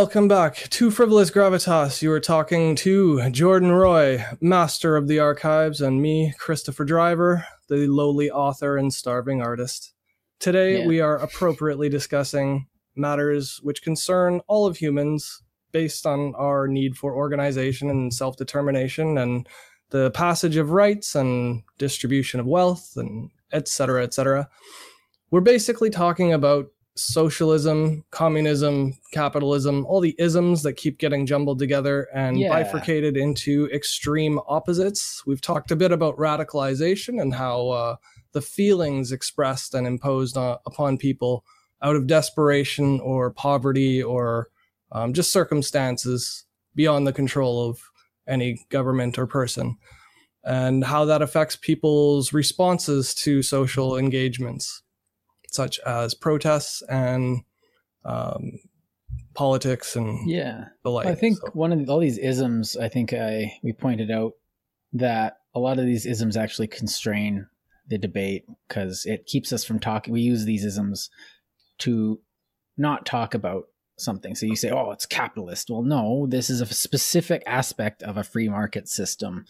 Welcome back to Frivolous Gravitas. You are talking to Jordan Roy, master of the archives, and me, Christopher Driver, the lowly author and starving artist. Today, Yeah. we are appropriately discussing matters which concern all of humans based on our need for organization and self determination and the passage of rights and distribution of wealth and et cetera, et cetera. We're basically talking about socialism, communism, capitalism, all the isms that keep getting jumbled together and Yeah. bifurcated into extreme opposites. We've talked a bit about radicalization and how uh, the feelings expressed and imposed on, upon people out of desperation or poverty or um, just circumstances beyond the control of any government or person, and how that affects people's responses to social engagements such as protests and um, politics and Yeah. the like. I think So, one of the, all these isms, I think I we pointed out that a lot of these isms actually constrain the debate because it keeps us from talking. We use these isms to not talk about something. So you say, "Oh, it's capitalist." Well, no, this is a specific aspect of a free market system,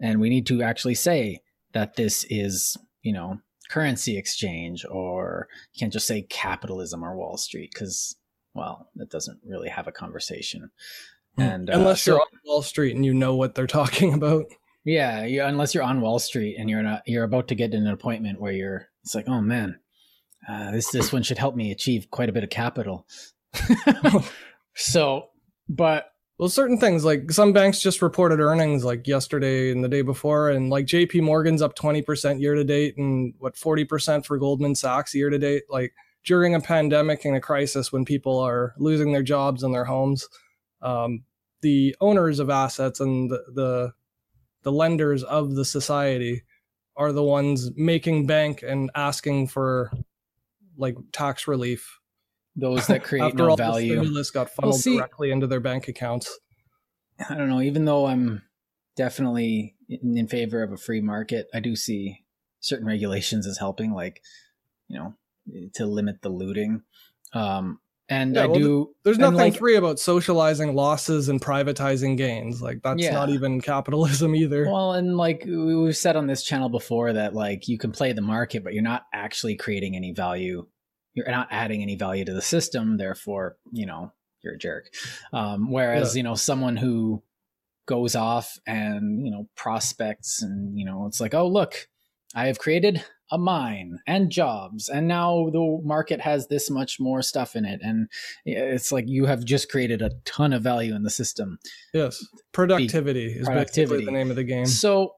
and we need to actually say that this is, you know, currency exchange, or you can't just say capitalism or Wall Street because well, it doesn't really have a conversation. And uh, unless so- you're on Wall Street and you know what they're talking about. yeah, you, unless you're on Wall Street and you're not, you're about to get in an appointment where you're, it's like, oh man, uh, this this one should help me achieve quite a bit of capital. so, but Well, certain things like some banks just reported earnings like yesterday and the day before, and like J.P. Morgan's up twenty percent year to date, and what forty percent for Goldman Sachs year to date. Like during a pandemic and a crisis, when people are losing their jobs and their homes, um, the owners of assets and the, the the lenders of the society are the ones making bank and asking for like tax relief those that create after no all the value. stimulus got funneled see- directly into their bank accounts. I don't know. Even though I'm definitely in, in favor of a free market, I do see certain regulations as helping, like you know, to limit the looting. Um, and Yeah, I well, do. There's nothing like, free about socializing losses and privatizing gains. Like that's Yeah. not even capitalism either. Well, and like we've said on this channel before that like you can play the market, but you're not actually creating any value. You're not adding any value to the system. Therefore, you know, you're a jerk. Um, whereas, Yeah. you know, someone who goes off and, you know, prospects and, you know, it's like, oh, look, I have created a mine and jobs and now the market has this much more stuff in it and it's like you have just created a ton of value in the system yes, productivity is basically productivity. the name of the game. So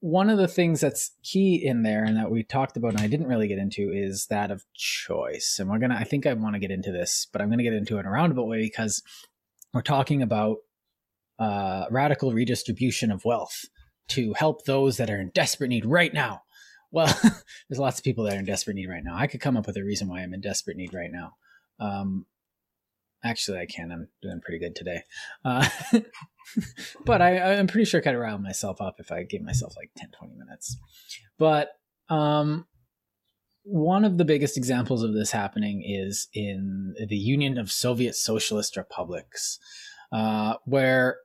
one of the things that's key in there and that we talked about and I didn't really get into is that of choice. And we're gonna I think I want to get into this, but I'm gonna get into it in a roundabout way because we're talking about uh, radical redistribution of wealth to help those that are in desperate need right now. Well, there's lots of people that are in desperate need right now. I could come up with a reason why I'm in desperate need right now. Um, actually, I can. I'm doing pretty good today. Uh, but I, I'm pretty sure I could rile myself up if I gave myself like 10, 20 minutes. But um, one of the biggest examples of this happening is in the Union of Soviet Socialist Republics, uh, where,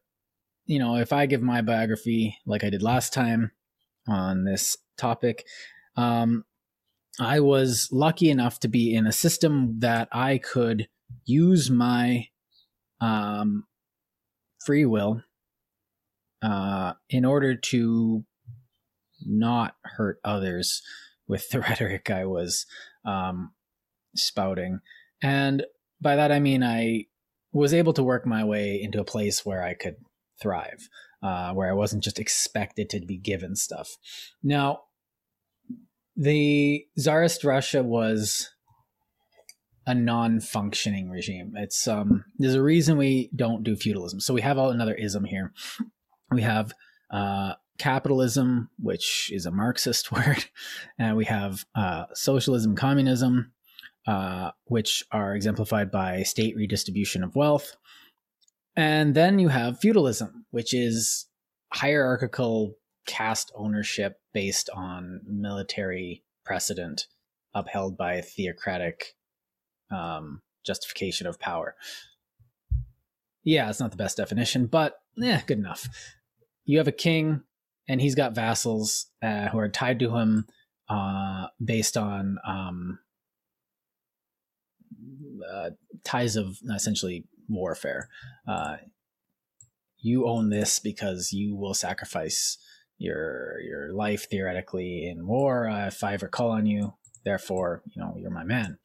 you know, if I give my biography like I did last time on this topic, um, I was lucky enough to be in a system that I could use my um, free will uh, in order to not hurt others with the rhetoric I was um, spouting. And by that I mean I was able to work my way into a place where I could thrive, uh, where I wasn't just expected to be given stuff. Now, the Tsarist Russia was a non-functioning regime. It's um there's a reason we don't do feudalism. So we have all another ism here. We have uh capitalism, which is a Marxist word, and we have uh socialism, communism, uh, which are exemplified by state redistribution of wealth. And then you have feudalism, which is hierarchical caste ownership based on military precedent upheld by theocratic um, justification of power. yeah, it's not the best definition, but yeah, good enough. You have a king, and he's got vassals uh, who are tied to him uh, based on um, uh, ties of essentially warfare. Uh, you own this because you will sacrifice your your life theoretically in war uh, if I ever call on you. Therefore, you know you're my man.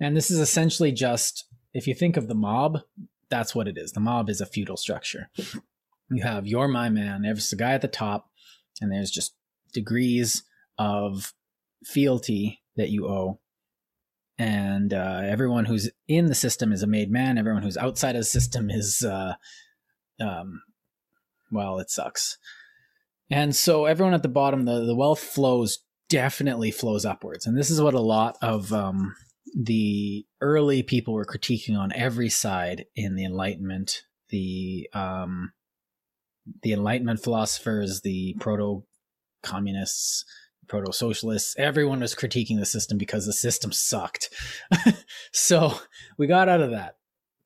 And this is essentially just if you think of the mob, that's what it is. The mob is a feudal structure. You have you're my man. There's the guy at the top, and there's just degrees of fealty that you owe and uh, everyone who's in the system is a made man. Everyone who's outside of the system is, uh, um, well, it sucks. And so everyone at the bottom, the, the wealth flows definitely flows upwards, and this is what a lot of um, the early people were critiquing on every side in the Enlightenment. The um, the Enlightenment philosophers, the proto communists, proto socialists, everyone was critiquing the system because the system sucked. so we got out of that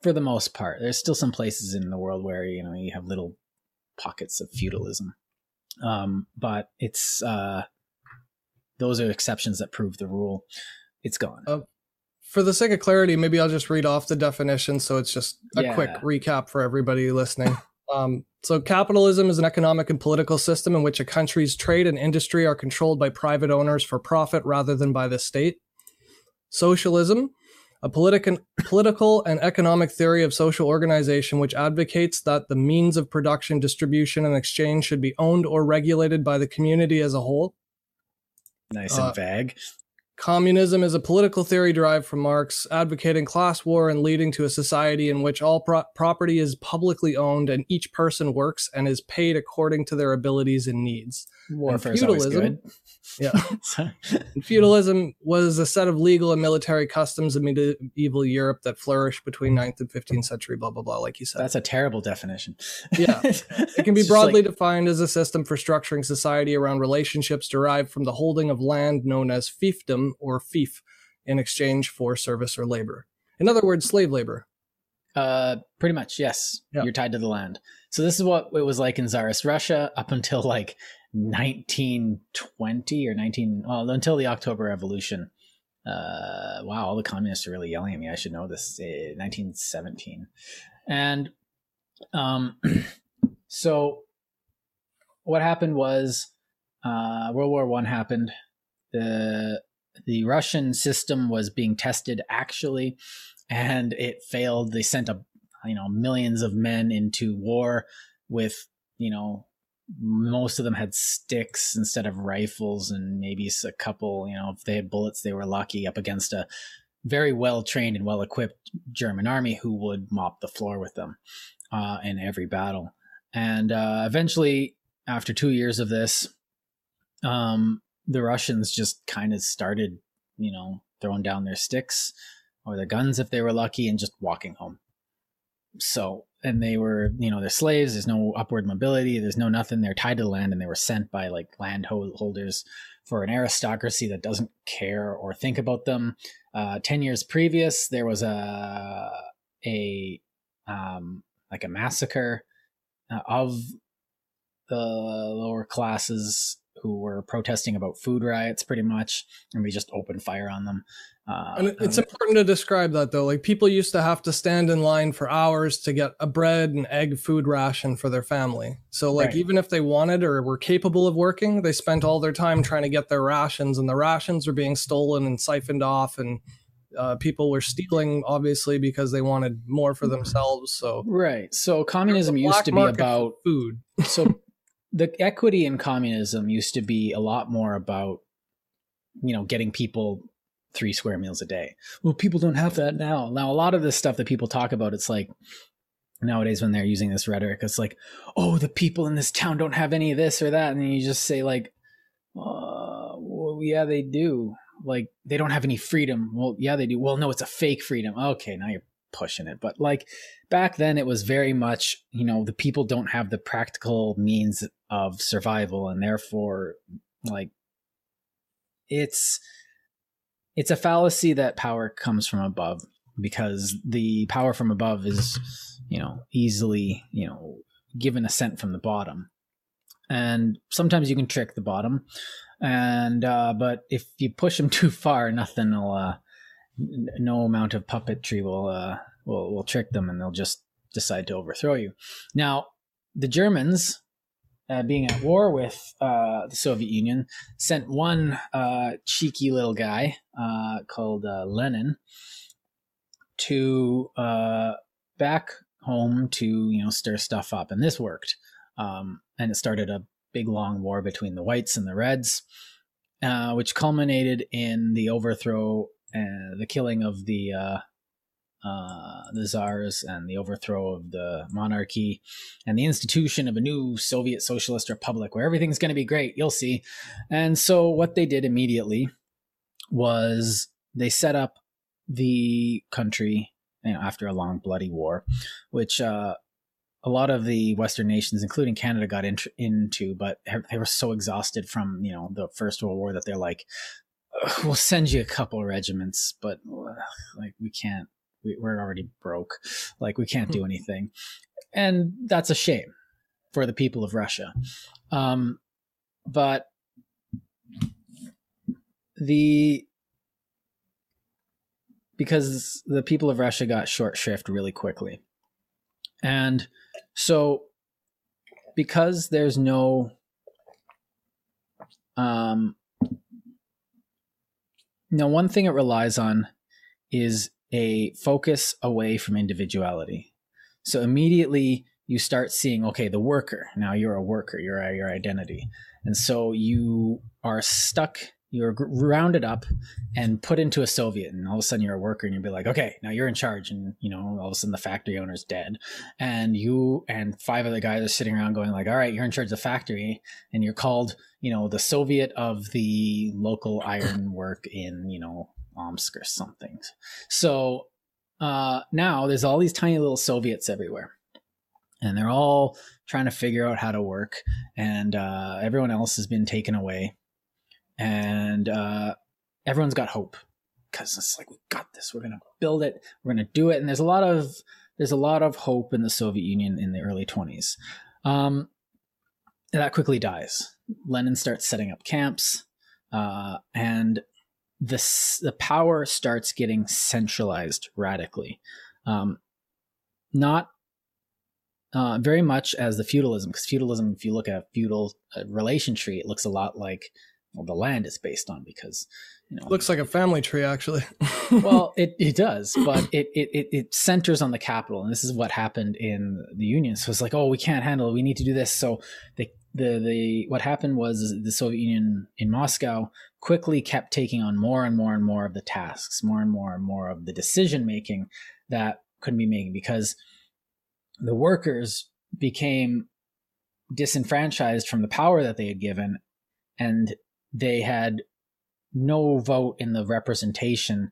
for the most part. There's still some places in the world where you know you have little pockets of feudalism, um, but it's uh, those are exceptions that prove the rule. It's gone. Uh, for the sake of clarity, maybe I'll just read off the definition so it's just a yeah. quick recap for everybody listening. Um, so, capitalism is an economic and political system in which a country's trade and industry are controlled by private owners for profit rather than by the state. Socialism, a politic- political and economic theory of social organization which advocates that the means of production, distribution, and exchange should be owned or regulated by the community as a whole. Nice and uh, vague. Communism is a political theory derived from Marx, advocating class war and leading to a society in which all pro- property is publicly owned and each person works and is paid according to their abilities and needs. Warfare feudalism, yeah. feudalism was a set of legal and military customs in medieval Europe that flourished between 9th and 15th century, blah, blah, blah, like you said. That's a terrible definition. yeah. It can be broadly like... defined as a system for structuring society around relationships derived from the holding of land known as fiefdom or fief in exchange for service or labor. In other words, slave labor. Uh, pretty much, yes. Yeah. You're tied to the land. So this is what it was like in Tsarist Russia up until like 1920 or 19 well until the October Revolution. Uh, wow, all the communists are really yelling at me. I should know this. Uh, 1917, and um, so what happened was uh, World War One happened. the The Russian system was being tested actually, and it failed. They sent a you know millions of men into war with you know most of them had sticks instead of rifles and maybe a couple you know if they had bullets they were lucky up against a very well trained and well equipped german army who would mop the floor with them uh, in every battle and uh, eventually after two years of this um, the russians just kind of started you know throwing down their sticks or their guns if they were lucky and just walking home. So and they were you know they're slaves there's no upward mobility there's no nothing they're tied to the land and they were sent by like landholders for an aristocracy that doesn't care or think about them. Uh, 10 years previous there was a a um, like a massacre uh, of the lower classes who were protesting about food riots pretty much and we just opened fire on them uh, and it's um, important to describe that though. Like people used to have to stand in line for hours to get a bread and egg food ration for their family. So like right. even if they wanted or were capable of working, they spent all their time trying to get their rations, and the rations were being stolen and siphoned off, and uh, people were stealing obviously because they wanted more for themselves. So right. So communism used to be about food. so the equity in communism used to be a lot more about you know getting people three square meals a day. Well, people don't have that now. Now, a lot of this stuff that people talk about, it's like nowadays when they're using this rhetoric, it's like, oh, the people in this town don't have any of this or that. And then you just say, like, uh, well, yeah, they do. Like, they don't have any freedom. Well, yeah, they do. Well, no, it's a fake freedom. Okay, now you're pushing it. But like back then, it was very much, you know, the people don't have the practical means of survival. And therefore, like, it's it's a fallacy that power comes from above because the power from above is you know, easily, you know, given a assent from the bottom. And sometimes you can trick the bottom, and uh, but if you push them too far, nothing will, uh, no amount of puppetry will, uh, will will trick them, and they'll just decide to overthrow you. Now, the Germans, uh, being at war with uh, the Soviet Union, sent one uh, cheeky little guy uh, called uh, Lenin to back home to you know stir stuff up, and this worked. Um, and it started a big long war between the whites and the reds, which culminated in the overthrow the killing of the uh, the czars and the overthrow of the monarchy and the institution of a new Soviet Socialist Republic where everything's going to be great. You'll see. And so, what they did immediately was they set up the country you know, after a long, bloody war, which uh, a lot of the Western nations, including Canada, got in, into, but they were so exhausted from you know the First World War that they're like, "We'll send you a couple regiments, but like we can't we, are already broke. Like we can't do hmm. anything, and that's a shame for the people of Russia. Um, but the because the people of Russia got short shrift really quickly, and so because there's no um now one thing it relies on is a focus away from individuality. So immediately you start seeing, okay, the worker. Now you're a worker. You're your identity, and so you are stuck. You're rounded up and put into a Soviet, and all of a sudden you're a worker, and you'll be like, okay, now you're in charge, and you know all of a sudden the factory owner's dead, and you and five other guys are sitting around going like, all right, you're in charge of the factory, and you're called, you know, the Soviet of the local iron work in, you know, Omsk or something. So uh, now there's all these tiny little Soviets everywhere. And they're all trying to figure out how to work. And uh, everyone else has been taken away. And uh, everyone's got hope because it's like, we got this. We're to build it. We're to do it. And there's a lot of there's a lot of hope in the Soviet Union in the early 20s. Um, that quickly dies. Lenin starts setting up camps, uh, and the the power starts getting centralized radically, um, not uh, very much as the feudalism. Because feudalism, if you look at a feudal uh, relation tree, it looks a lot like well, the land is based on because you know, looks like a family tree actually. well, it, it does, but it, it it centers on the capital, and this is what happened in the Union. So it's like, oh, we can't handle it. We need to do this. So they the the what happened was the Soviet Union in Moscow quickly kept taking on more and more and more of the tasks, more and more and more of the decision making that couldn't be made because the workers became disenfranchised from the power that they had given and they had no vote in the representation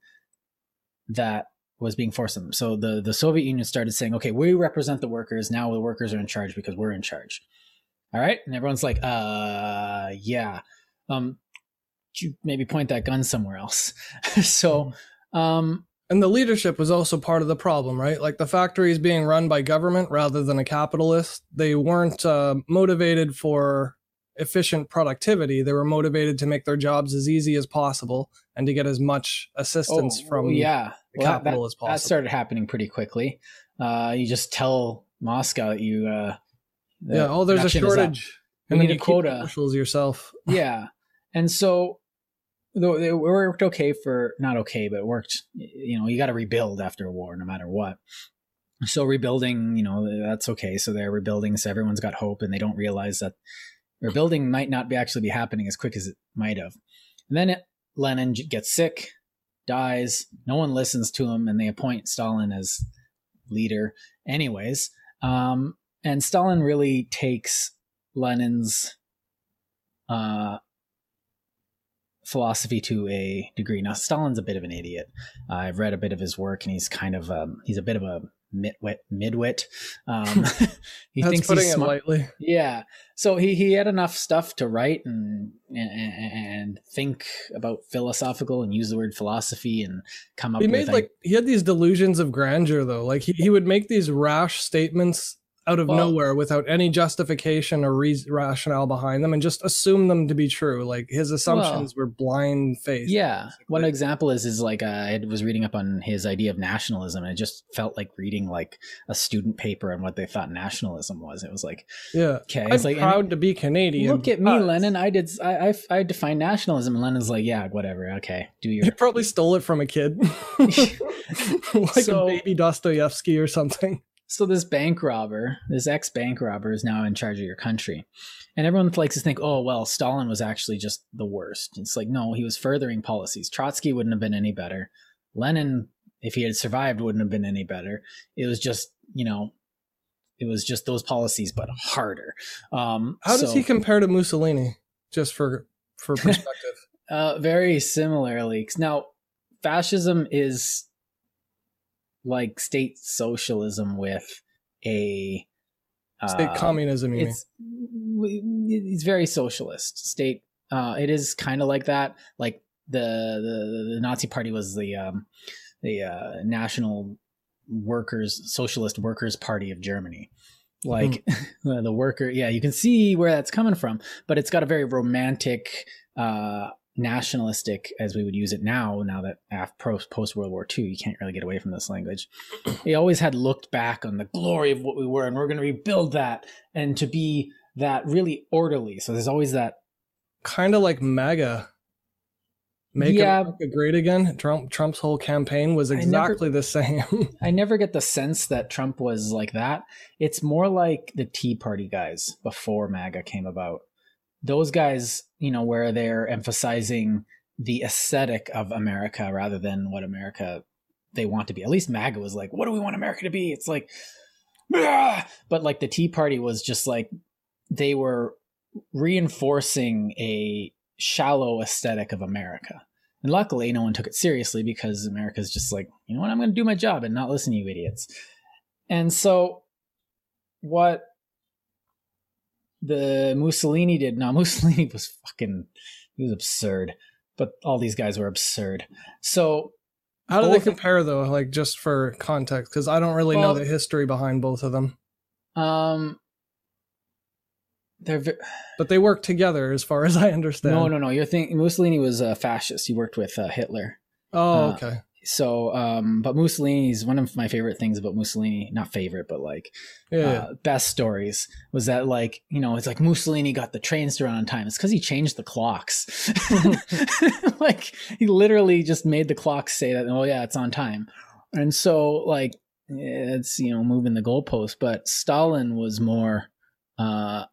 that was being forced on them. So the, the Soviet Union started saying, okay, we represent the workers. Now the workers are in charge because we're in charge. All right. And everyone's like, uh, yeah. Um, you maybe point that gun somewhere else. so, um, and the leadership was also part of the problem, right? Like the factories being run by government rather than a capitalist. They weren't uh, motivated for efficient productivity. They were motivated to make their jobs as easy as possible and to get as much assistance oh, from yeah. the well, capital that, as possible. That started happening pretty quickly. Uh, you just tell Moscow that you uh, yeah, oh, there's a shortage. And then you a quota. Yourself. yeah, and so though it worked okay for not okay, but it worked. You know, you got to rebuild after a war, no matter what. So rebuilding, you know, that's okay. So they're rebuilding, so everyone's got hope, and they don't realize that rebuilding might not be actually be happening as quick as it might have. And then it, Lenin gets sick, dies. No one listens to him, and they appoint Stalin as leader. Anyways, um, and Stalin really takes Lenin's uh, philosophy to a degree. Now, Stalin's a bit of an idiot. Uh, I've read a bit of his work, and he's kind of um, he's a bit of a midwit midwit. Um he That's thinks putting he's smart. it lightly. Yeah. So he he had enough stuff to write and, and and think about philosophical and use the word philosophy and come up he made like he had these delusions of grandeur though. Like he, he would make these rash statements out of well, nowhere without any justification or re- rationale behind them and just assume them to be true. Like his assumptions well, were blind faith. Yeah. Basically. One example is is like uh, I was reading up on his idea of nationalism and it just felt like reading like a student paper on what they thought nationalism was. It was like, yeah, okay, I'm like, proud to be Canadian. Look at me, Lenin. I did. I, I I defined nationalism, and Lenin's like, yeah, whatever. Okay, do your. He probably stole it from a kid, like so, a baby Dostoevsky or something. So this bank robber, this ex bank robber, is now in charge of your country, and everyone likes to think, oh well, Stalin was actually just the worst. It's like no, he was furthering policies. Trotsky wouldn't have been any better. Lenin, if he had survived, wouldn't have been any better. It was just you know, it was just those policies, but harder. Um, How does he compare to Mussolini? Just for for perspective. uh, very similarly. Now, fascism is like state socialism with a state uh, communism. You it's mean. it's very socialist state. Uh, it is kind of like that. Like the, the the Nazi Party was the um, the uh, National Workers Socialist Workers Party of Germany. Like mm. the worker, yeah, you can see where that's coming from, but it's got a very romantic uh, nationalistic as we would use it now now that after post world war ii you can't really get away from this language. He always had looked back on the glory of what we were and we're going to rebuild that and to be that really orderly. So there's always that kind of like maga. Make yeah, america great again. Trump trump's whole campaign was exactly never, the same. I never get the sense that trump was like that. It's more like the tea party guys before maga came about those guys, you know, where they're emphasizing the aesthetic of America rather than what America they want to be. At least MAGA was like, what do we want America to be? It's like, but like the Tea Party was just like they were reinforcing a shallow aesthetic of America. And luckily, no one took it seriously because America's just like, you know what, I'm going to do my job and not listen to you idiots. And so, what the Mussolini did. No, Mussolini was fucking he was absurd. But all these guys were absurd. So how do they compare though? Like just for context, because I don't really well, know the history behind both of them. Um, they're vi- but they work together, as far as I understand. No, no, no. You're thinking Mussolini was a fascist. He worked with uh, Hitler. Oh, uh, okay. So, um, but Mussolini's one of my favorite things about Mussolini, not favorite, but like yeah, uh, best stories was that like, you know, it's like Mussolini got the trains to run on time. It's because he changed the clocks. like he literally just made the clocks say that, oh yeah, it's on time. And so like, it's, you know, moving the goalpost, but Stalin was more, uh,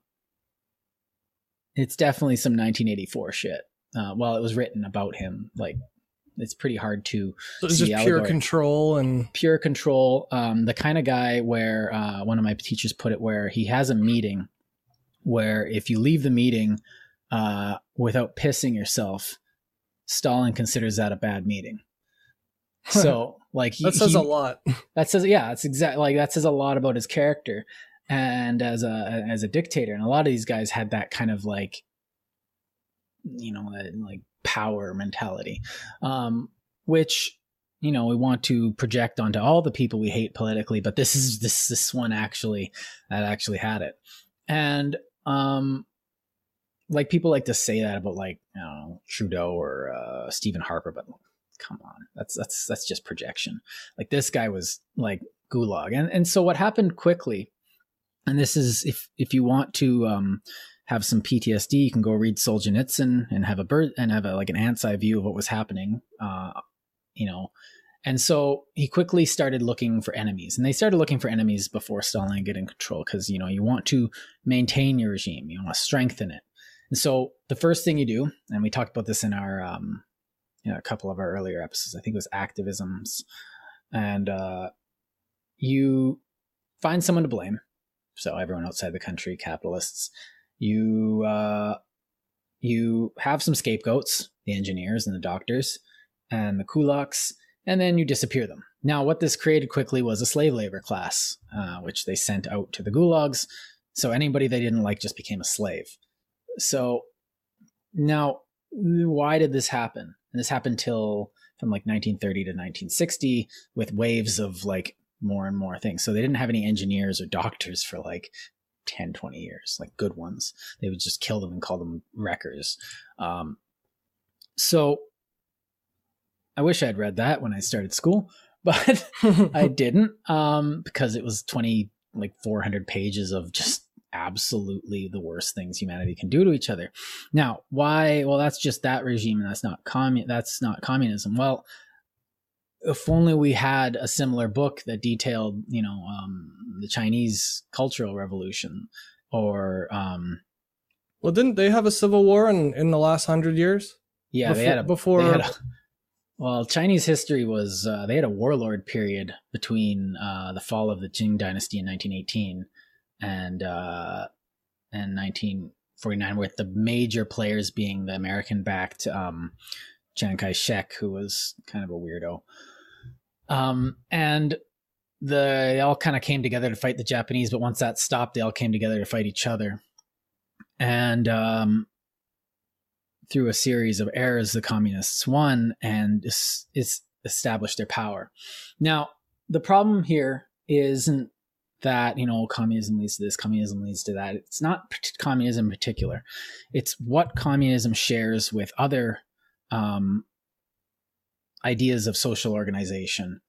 it's definitely some 1984 shit. Uh, while it was written about him, like it's pretty hard to so it's just pure control and pure control. Um, the kind of guy where uh, one of my teachers put it, where he has a meeting where if you leave the meeting uh, without pissing yourself, Stalin considers that a bad meeting. So like he, that says he, a lot. That says yeah, that's exactly like that says a lot about his character and as a as a dictator. And a lot of these guys had that kind of like you know like power mentality, um, which you know we want to project onto all the people we hate politically. But this is this this one actually that actually had it, and um, like people like to say that about like you know Trudeau or uh, Stephen Harper, but come on, that's that's that's just projection. Like this guy was like gulag, and and so what happened quickly, and this is if if you want to um, have some PTSD, you can go read Solzhenitsyn and have a bird and have a, like an ant's eye view of what was happening. Uh, you know, and so he quickly started looking for enemies, and they started looking for enemies before Stalin get in control because you know you want to maintain your regime, you want to strengthen it. And so the first thing you do, and we talked about this in our um, you know a couple of our earlier episodes, I think it was activisms, and uh, you find someone to blame. So everyone outside the country, capitalists, you uh, you have some scapegoats, the engineers and the doctors and the kulaks, and then you disappear them. Now, what this created quickly was a slave labor class, uh, which they sent out to the gulags. So anybody they didn't like just became a slave. So now, why did this happen? And this happened till from like 1930 to 1960 with waves of like more and more things. So they didn't have any engineers or doctors for like 10, 20 years, like good ones. They would just kill them and call them wreckers. Um, so I wish I'd read that when I started school, but I didn't um, because it was 20, like 400 pages of just absolutely the worst things humanity can do to each other. Now, why? Well, that's just that regime, and that's not commun. That's not communism. Well, if only we had a similar book that detailed, you know, um, the Chinese Cultural Revolution, or um, well, didn't they have a civil war in in the last hundred years? Yeah, before, they had a before. Had a, well, Chinese history was uh, they had a warlord period between uh, the fall of the Qing dynasty in 1918 and uh, and 1949, with the major players being the American-backed um, Chiang Kai-shek, who was kind of a weirdo. Um, and the they all kind of came together to fight the Japanese, but once that stopped, they all came together to fight each other. And um, through a series of errors, the communists won and is, is established their power. Now, the problem here isn't that you know communism leads to this communism leads to that it's not communism in particular it's what communism shares with other um, ideas of social organization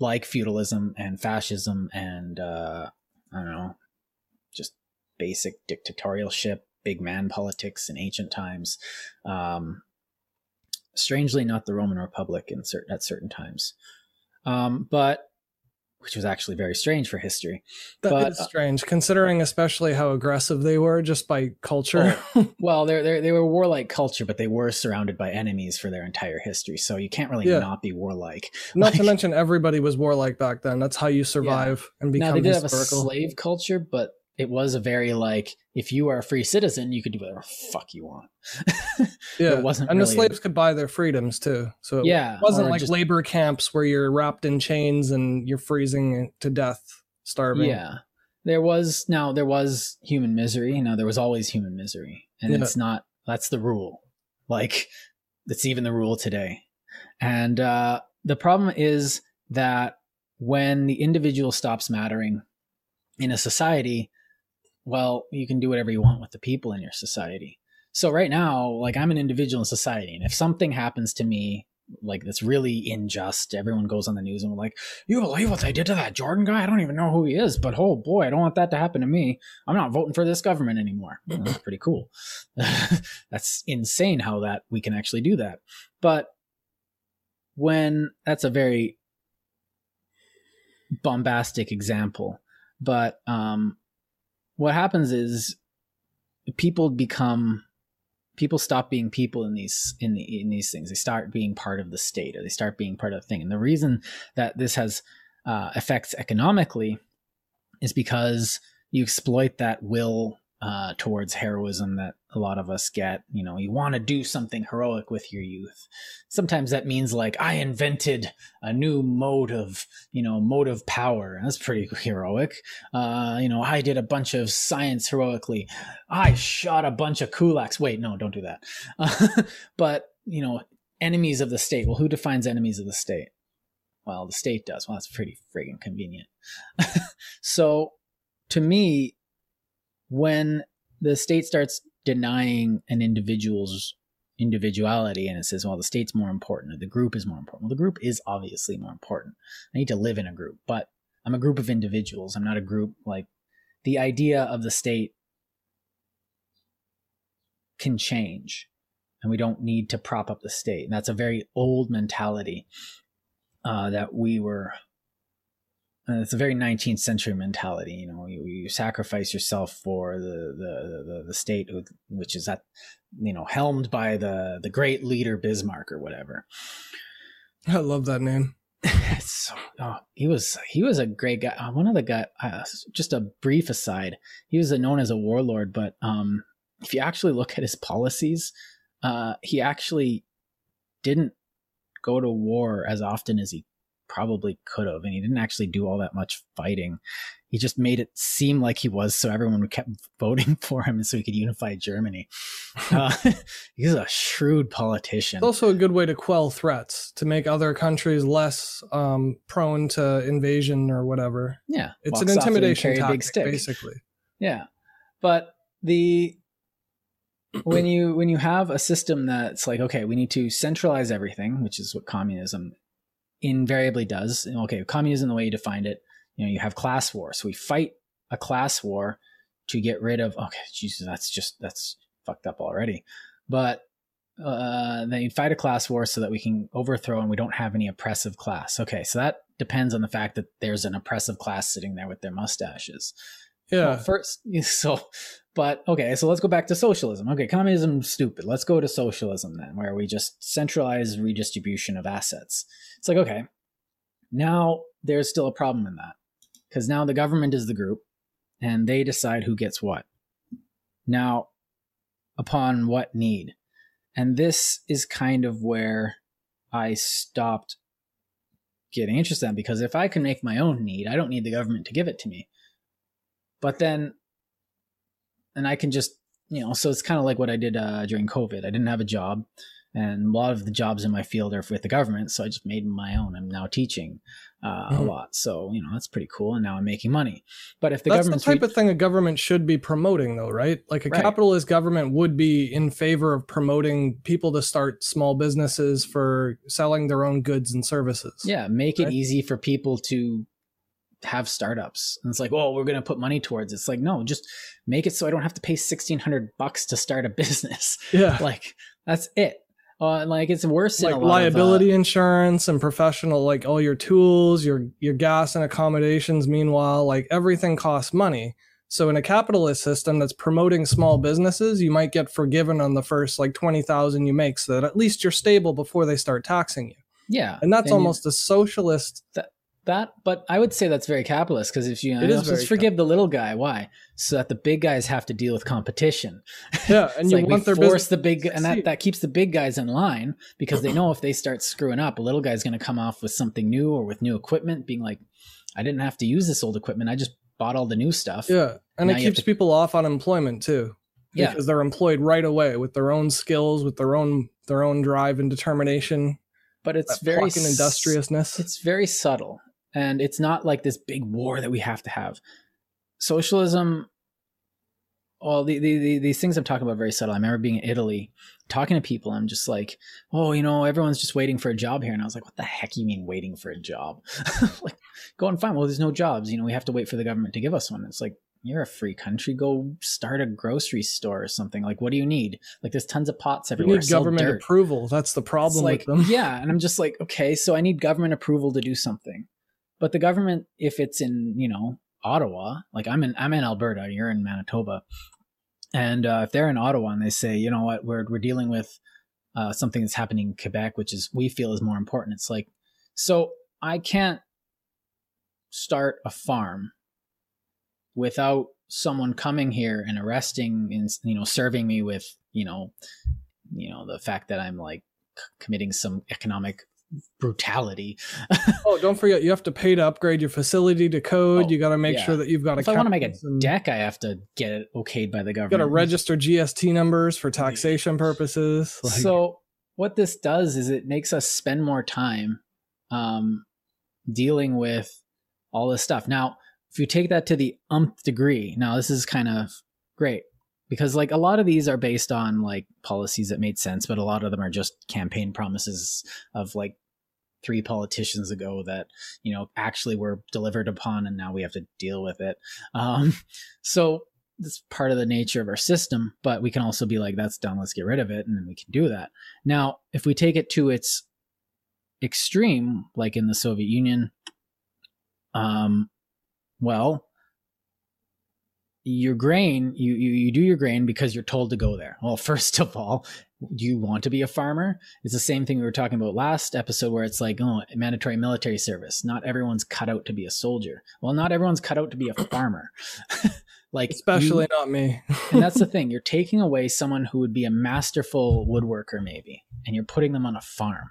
like feudalism and fascism and uh, i don't know just basic dictatorialship big man politics in ancient times. Um, strangely not the roman republic in certain at certain times. Um, but which was actually very strange for history. That but, is uh, strange, considering especially how aggressive they were just by culture. Oh, well, they're, they're, they were warlike culture, but they were surrounded by enemies for their entire history. So you can't really yeah. not be warlike. Not like, to mention everybody was warlike back then. That's how you survive yeah. and become. Now they did historical. have a slave culture, but it was a very like if you are a free citizen, you could do whatever fuck you want. yeah, it wasn't, and really... the slaves could buy their freedoms too. So it yeah, wasn't like just... labor camps where you're wrapped in chains and you're freezing to death, starving. Yeah, there was now there was human misery. You know, there was always human misery, and yeah. it's not that's the rule. Like it's even the rule today, and uh, the problem is that when the individual stops mattering in a society well, you can do whatever you want with the people in your society. So right now, like I'm an individual in society, and if something happens to me like that's really unjust, everyone goes on the news and we're like, "You believe what they did to that Jordan guy? I don't even know who he is, but oh boy, I don't want that to happen to me. I'm not voting for this government anymore." that's pretty cool. that's insane how that we can actually do that. But when that's a very bombastic example, but um what happens is people become people stop being people in these in the, in these things. They start being part of the state, or they start being part of the thing. And the reason that this has uh, effects economically is because you exploit that will uh, towards heroism that a lot of us get. You know, you want to do something heroic with your youth. Sometimes that means like I invented a new mode of, you know, mode of power. That's pretty heroic. Uh, you know, I did a bunch of science heroically. I shot a bunch of kulaks. Wait, no, don't do that. But you know, enemies of the state. Well, who defines enemies of the state? Well, the state does. Well, that's pretty friggin' convenient. so, to me, when the state starts denying an individual's individuality and it says, well, the state's more important, or the group is more important. Well, the group is obviously more important. I need to live in a group, but I'm a group of individuals. I'm not a group like the idea of the state can change and we don't need to prop up the state. And that's a very old mentality uh, that we were and it's a very 19th century mentality. You know, you, you sacrifice yourself for the, the, the, the, state, which is that, you know, helmed by the, the great leader Bismarck or whatever. I love that name. so, oh, he was he was a great guy. Uh, one of the guy. Uh, just a brief aside. He was known as a warlord, but um, if you actually look at his policies, uh, he actually didn't go to war as often as he probably could have, and he didn't actually do all that much fighting. He just made it seem like he was, so everyone kept voting for him, and so he could unify Germany. Uh, he's a shrewd politician. It's also a good way to quell threats to make other countries less um, prone to invasion or whatever. Yeah, It's an walks off and intimidation tactic, big stick. basically. Yeah, but the when you when you have a system that's like okay, we need to centralize everything, which is what communism invariably does. And, Okay, communism, the way you defined it, you know, you have class war, so we fight a class war to get rid of. Okay, Jesus, that's just that's fucked up already. But uh, then you fight a class war so that we can overthrow and we don't have any oppressive class. Okay, so that depends on the fact that there's an oppressive class sitting there with their mustaches. Yeah. Well, first, so, but okay, so let's go back to socialism. Okay, communism stupid. Let's go to socialism then, where we just centralize redistribution of assets. It's like, okay, now there's still a problem in that because now the government is the group and they decide who gets what. Now, upon what need? And this is kind of where I stopped getting interested in because if I can make my own need, I don't need the government to give it to me. But then, and I can just, you know, so it's kind of like what I did uh, during COVID. I didn't have a job, and a lot of the jobs in my field are with the government. So I just made my own. I'm now teaching uh, a Mhm. lot. So, you know, that's pretty cool. And now I'm making money. But if the government. That's the type re- of thing a government should be promoting, though, right? Like a Right. capitalist government would be in favor of promoting people to start small businesses for selling their own goods and services. Yeah, make it easy for people to have startups. And it's like, oh, we're going to put money towards it. It's like, no, just make it so I don't have to pay 1600 bucks to start a business. Yeah. like, that's it. Uh, like, it's worse like liability Of, insurance and professional like all your tools your your gas and accommodations meanwhile like everything costs money so in a capitalist system that's promoting small businesses you might get forgiven on the first like 20,000 you make so that at least you're stable before they start taxing you uh, yeah. and that's you- almost a socialist that, but I would say that's very capitalist because if you, It know, is let's forgive the little guy. Why? So that the big guys have to deal with competition. yeah and you like want their force business the big, and that, that keeps the big guys in line because they know if they start screwing up, a little guy's going to come off with something new or with new equipment, being like, "I didn't have to use this old equipment. I just bought all the new stuff." yeah and Now it keeps to- people off unemployment too Yeah. because they're employed right away with their own skills with their own their own drive and determination But it's very pluck and s- industriousness It's very subtle, and it's not like this big war that we have to have. Socialism. All the, the, the these things I'm talking about are very subtle. I remember being in Italy, talking to people. I'm just like, oh, you know, everyone's just waiting for a job here, and I was like, what the heck you mean waiting for a job? like, go and find. Well, there's no jobs. You know, we have to wait for the government to give us one. It's like you're a free country. Go start a grocery store or something. Like, what do you need? Like, there's tons of pots everywhere. need Sell government dirt. approval. That's the It's problem like, with them. Yeah, and I'm just like, okay, so I need government approval to do something. But the government, if it's in, you know, Ottawa, like I'm in, I'm in Alberta, you're in Manitoba, and uh, if they're in Ottawa and they say, you know what, we're we're dealing with uh, something that's happening in Quebec, which is we feel is more important. It's like, so I can't start a farm without someone coming here and arresting and you know serving me with you know you know the fact that i'm like committing some economic brutality Oh, don't forget, you have to pay to upgrade your facility to code. Oh, you got to make yeah. sure that you've got if i want to make a deck i have to get it okayed by the government. You got to register GST numbers for taxation purposes. Like, so what this does is it makes us spend more time um, dealing with all this stuff. Now, if you take that to the umpth degree, now this is kind of great because like a lot of these are based on like policies that made sense, but a lot of them are just campaign promises of like three politicians ago that you know actually were delivered upon and now we have to deal with it. Um so that's part of the nature of our system but we can also be like that's done let's get rid of it and then we can do that. Now if we take it to its extreme like in the soviet union um well your grain you, you you do your grain because you're told to go there. Well first of all do you want to be a farmer? It's the same thing we were talking about last episode where it's like oh mandatory military service. Not everyone's cut out to be a soldier. Well not everyone's cut out to be a farmer. Like you- especially not me. and that's the thing. You're taking away someone who would be a masterful woodworker maybe and you're putting them on a farm.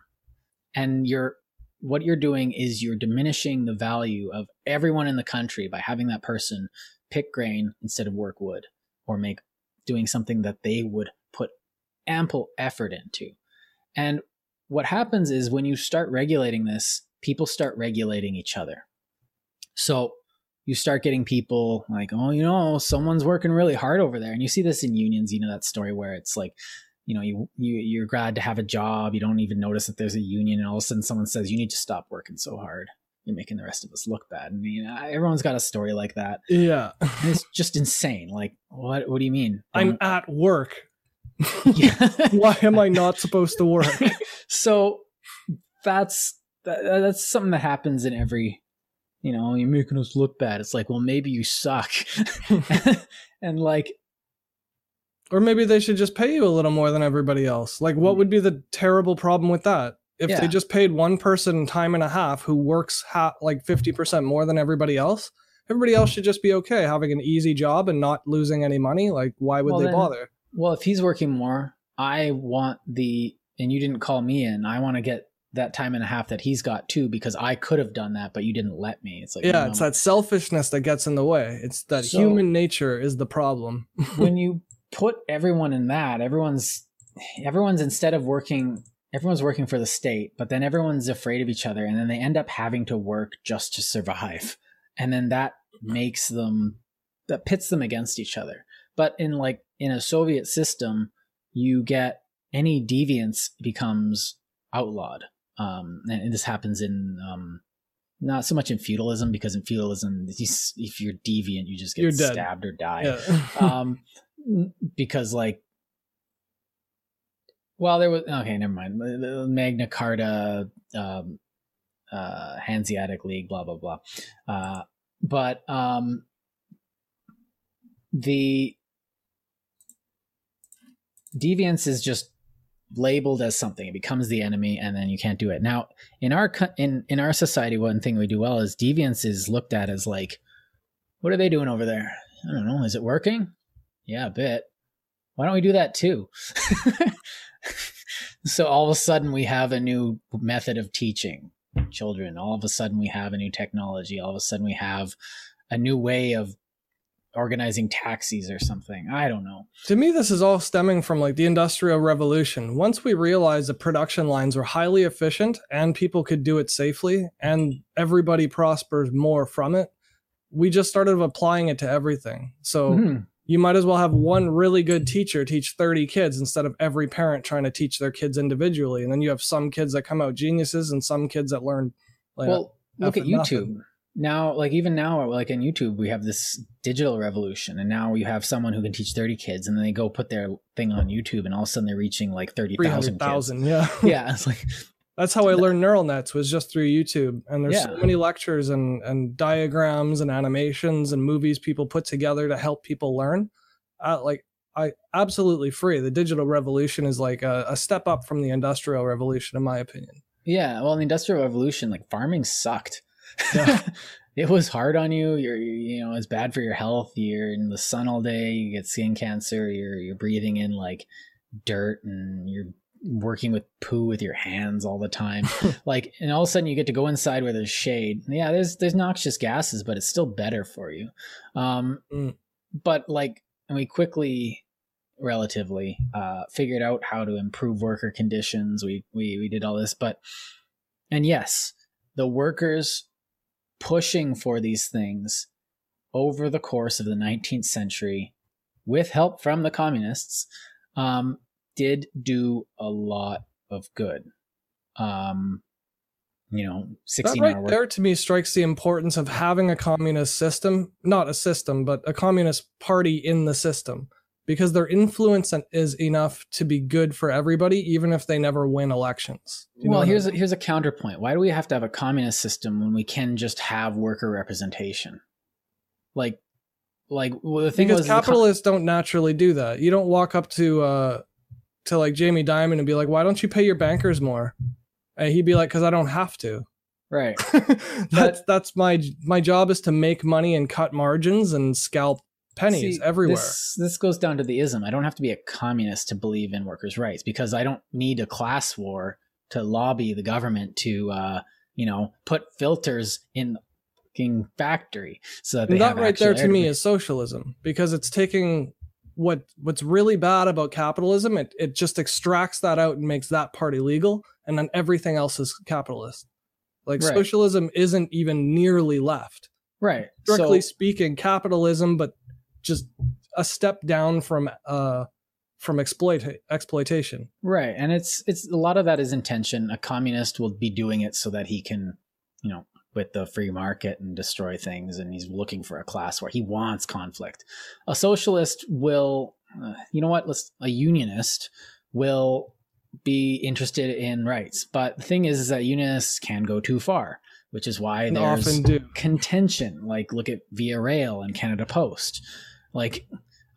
And you're what you're doing is you're diminishing the value of everyone in the country by having that person pick grain instead of work wood or make doing something that they would put ample effort into. And what happens is when you start regulating this, people start regulating each other. So you start getting people like, oh, you know, someone's working really hard over there. And you see this in unions, you know, that story where it's like, you know, you, you you're glad to have a job, you don't even notice that there's a union, and all of a sudden someone says, You need to stop working so hard. You're making the rest of us look bad. I mean, everyone's got a story like that. Yeah. And it's just insane. Like, what what do you mean? I'm Um, at work. yeah. Why am I not supposed to work? so that's that, that's something that happens in every you know you're making us look bad it's like well maybe you suck and like Or maybe they should just pay you a little more than everybody else. Like, what would be the terrible problem with that? If Yeah. they just paid one person time and a half who works ha- like 50% more than everybody else, everybody else should just be okay having an easy job and not losing any money. Like, why would Well, they then- bother? well if he's working more i want the and you didn't call me in i want to get that time and a half that he's got too because i could have done that but you didn't let me it's like yeah, no, it's that selfishness that gets in the way. It's that So- human nature is the problem. when you put everyone in that everyone's everyone's instead of working everyone's working for the state but then everyone's afraid of each other and then they end up having to work just to survive. And then that makes them that pits them against each other. But in like in a soviet system you get any deviance becomes outlawed. Um and this happens in um not so much in feudalism because in feudalism if you're deviant you just get stabbed or die. Yeah. um because like well there was okay never mind. Magna carta um uh hanseatic league blah blah blah. Uh but um the deviance is just labeled as something. It becomes the enemy and then you can't do it. Now in our in in our society one thing we do well is deviance is looked at as like what are they doing over there? I don't know. Is it working? Yeah, a bit. Why don't we do that too? so all of a sudden we have a new method of teaching children. All of a sudden we have a new technology. All of a sudden we have a new way of organizing taxis or something. I don't know. To me, this is all stemming from like the Industrial Revolution. Once we realized the production lines were highly efficient and people could do it safely and everybody prospers more from it, we just started applying it to everything. So Mhm. You might as well have one really good teacher teach 30 kids instead of every parent trying to teach their kids individually. And then you have some kids that come out geniuses and some kids that learn. Like, Well, look at YouTube. nothing. Now, like even now, like in YouTube, we have this digital revolution, and now you have someone who can teach thirty kids, and then they go put their thing on YouTube, and all of a sudden they're reaching like thirty thousand kids. 300,000. Yeah. Yeah, it's like That's how I learned neural nets was just through YouTube. And there's so many lectures and, and diagrams and animations and movies people put together to help people learn. Uh, like I absolutely free. The digital revolution is like a, a step up from the industrial revolution, in my opinion. Yeah, well, in the industrial revolution, like farming sucked. Yeah. it was hard on you. You're, you know, it's bad for your health. You're in the sun all day. You get skin cancer. You're you're breathing in like dirt, and you're working with poo with your hands all the time. like, and all of a sudden you get to go inside where there's shade. Yeah, there's there's noxious gases, but it's still better for you. Um, Mm. but like, and we quickly relatively uh, figured out how to improve worker conditions. We we we did all this, but and yes, the workers pushing for these things over the course of the 19th century, with help from the communists, um, did do a lot of good. Um, you know, That 16 right hour there to me strikes the importance of having a communist system, not a system, but a communist party in the system. Because their influence is enough to be good for everybody, even if they never win elections. You well, what I here's a, here's a counterpoint. Why do we have to have a communist system when we can just have worker representation? Like, like well, the thing because was the co- capitalists don't naturally do that. You don't walk up to uh to like Jamie Dimon and be like, "Why don't you pay your bankers more?" And he'd be like, "Cause I don't have to." right. that's that's my my job is to make money and cut margins and scalp pennies See, everywhere. This, this goes down to the ism. I don't have to be a communist to believe in workers' rights because I don't need a class war to lobby the government to uh, you know, put filters in the fucking factory so that that right there to me is socialism because it's taking what what's really bad about capitalism. It it just extracts that out and makes that part illegal, and then everything else is capitalist. Like Right. socialism isn't even nearly left. right. Strictly so, speaking, capitalism, but just a step down from uh from exploit exploitation. Right, and it's it's a lot of that is intention. A communist will be doing it so that he can, you know, with the free market and destroy things, and he's looking for a class where he wants conflict. A socialist will, uh, you know what? Let's a unionist will be interested in rights, but the thing is, is that unionists can go too far, which is why And there's often do. contention. Like look at Via Rail and Canada Post. Like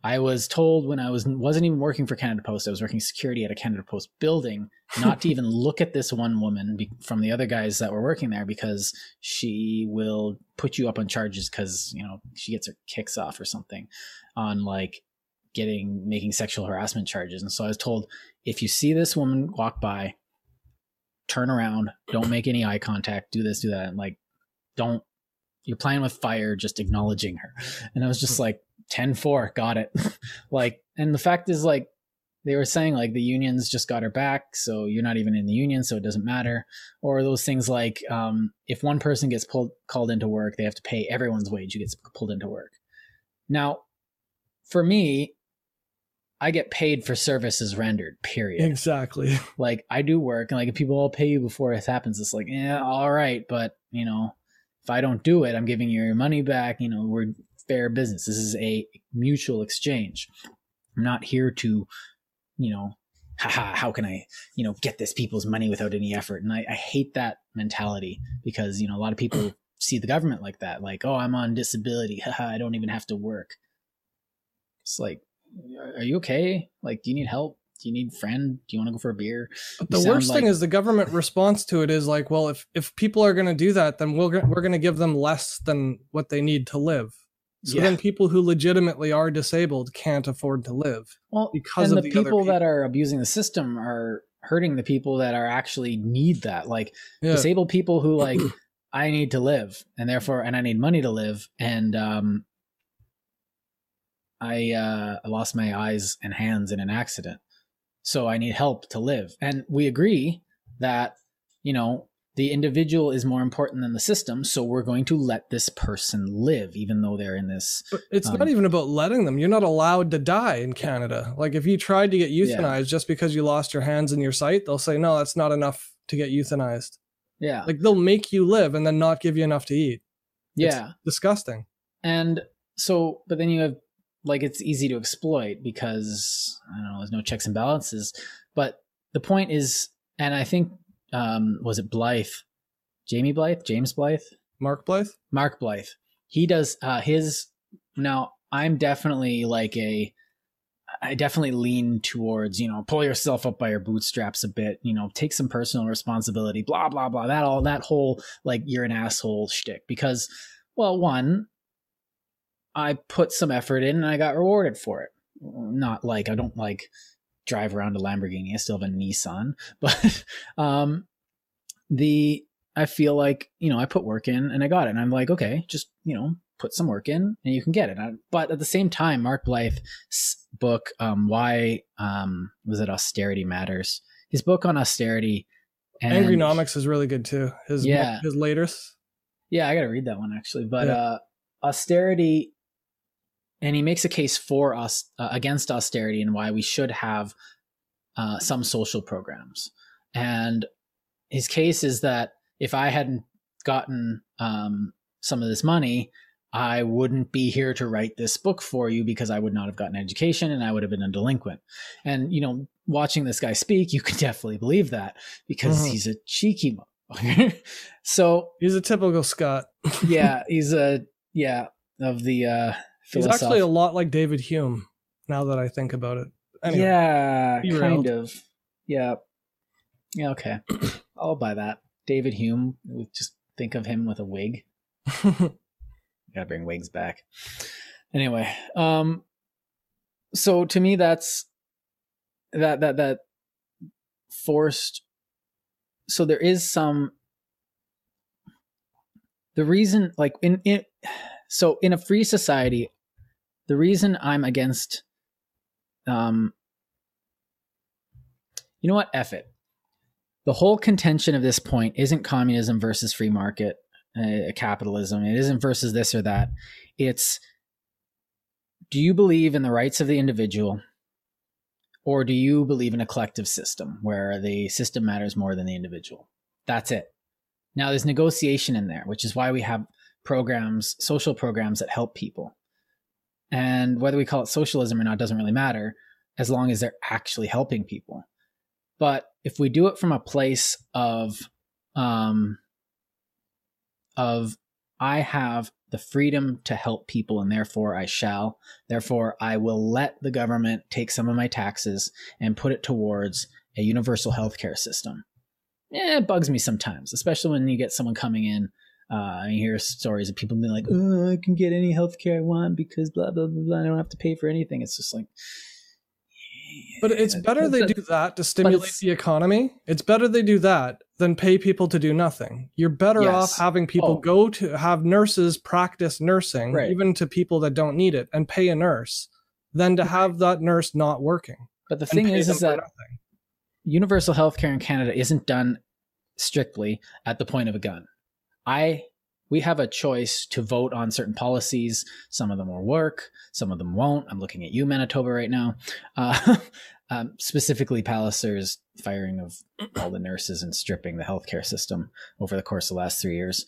I was told when I was wasn't even working for Canada Post, I was working security at a Canada Post building, not to even look at this one woman be, from the other guys that were working there because she will put you up on charges because you know she gets her kicks off or something on like getting making sexual harassment charges. And so I was told if you see this woman walk by, turn around, don't make any eye contact, do this, do that, and like don't you're playing with fire just acknowledging her. And i was just like 10-4 got it. Like and the fact is like they were saying like the unions just got her back so you're not even in the union so it doesn't matter. Or those things like um, if one person gets pulled called into work they have to pay everyone's wage who gets pulled into work. Now for me i get paid for services rendered period. Exactly. like I do work and like if people all pay you before it happens, it's like, yeah, all right, but you know, if I don't do it, I'm giving you your money back. You know, we're fair business. This is a mutual exchange. I'm not here to, you know, haha, how can I, you know, get this people's money without any effort? And I, I hate that mentality because, you know, a lot of people see the government like that, like, oh, I'm on disability. Haha, I don't even have to work. It's like, are you okay? Like, do you need help? Do you need a friend? Do you want to go for a beer? But the worst thing is the government response to it is like, well, if if people are going to do that, then we're we're going to give them less than what they need to live. So Yeah. then people who legitimately are disabled can't afford to live. Well, because and of the, the other people that are abusing the system are hurting the people that are actually need that. Like Yeah. disabled people who like I need to live and therefore and I need money to live and um I uh I lost my eyes and hands in an accident. So I need help to live. And we agree that you know the individual is more important than the system, so we're going to let this person live even though they're in this But it's Um, not even about letting them. You're not allowed to die in Canada. Like if you tried to get Yeah. euthanized just because you lost your hands and your sight, they'll say no, that's not enough to get euthanized. yeah. Like they'll make you live and then not give you enough to eat. It's yeah. disgusting. And so, but then you have like it's easy to exploit because I don't know, there's no checks and balances. But the point is, and I think um was it Blyth, Jamie Blyth, James Blyth, Mark Blyth? Mark Blyth. He does uh his now. I'm definitely like a. I definitely lean towards, you know, pull yourself up by your bootstraps a bit, you know, take some personal responsibility, blah, blah, blah. That all, that whole, like, you're an asshole shtick. Because, well, one, I put some effort in and I got rewarded for it. Not like I don't like drive around a Lamborghini. I still have a Nissan, but um, the I feel like you know I put work in and I got it, and I'm like, okay, just you know put some work in and you can get it. I- But at the same time, Mark Blyth's book, um, why um, was it austerity matters? His book on austerity. And Angrynomics is really good too. His Yeah. his latest. Yeah, I got to read that one actually. But Yeah. uh, austerity, and he makes a case for us uh, against austerity and why we should have uh, some social programs. And his case is that if I hadn't gotten um, some of this money, I wouldn't be here to write this book for you because I would not have gotten education and I would have been a delinquent. And you know, watching this guy speak, you can definitely believe that because Mhm. he's a cheeky motherfucker. so He's a typical Scot. yeah, he's a yeah of the uh He's actually a lot like David Hume. Now that I think about it. Anyway, yeah, kind of. Yeah. Yeah, okay. I'll buy that. David Hume, just think of him with a wig. Gotta bring wigs back. Anyway, um so to me that's that that that forced so there is some the reason like in, in so in a free society the reason i'm against um you know what? F it. The whole contention of this point isn't communism versus free market uh, capitalism. It isn't versus this or that. It's do you believe in the rights of the individual or do you believe in a collective system where the system matters more than the individual? That's it. Now there's negotiation in there, which is why we have programs, social programs that help people. And whether we call it socialism or not doesn't really matter as long as they're actually helping people. But if we do it from a place of um of I have the freedom to help people and therefore I shall. Therefore I will let the government take some of my taxes and put it towards a universal healthcare system eh, it bugs me sometimes, especially when you get someone coming in. Uh, I hear stories of people being like, "Oh, I can get any healthcare I want because blah blah blah. blah. I don't have to pay for anything." It's just like, but it's better they do that to stimulate the economy. It's better they do that than pay people to do nothing. You're better yes. off having people oh. go to have nurses practice nursing, right. even to people that don't need it, and pay a nurse, than to have that nurse not working. But the thing is, is that nothing universal healthcare in Canada isn't done strictly at the point of a gun. I we have a choice to vote on certain policies. Some of them will work, some of them won't. I'm looking at you, Manitoba, right now. Uh, um, specifically, Pallister's firing of all the nurses and stripping the healthcare system over the course of the last three years.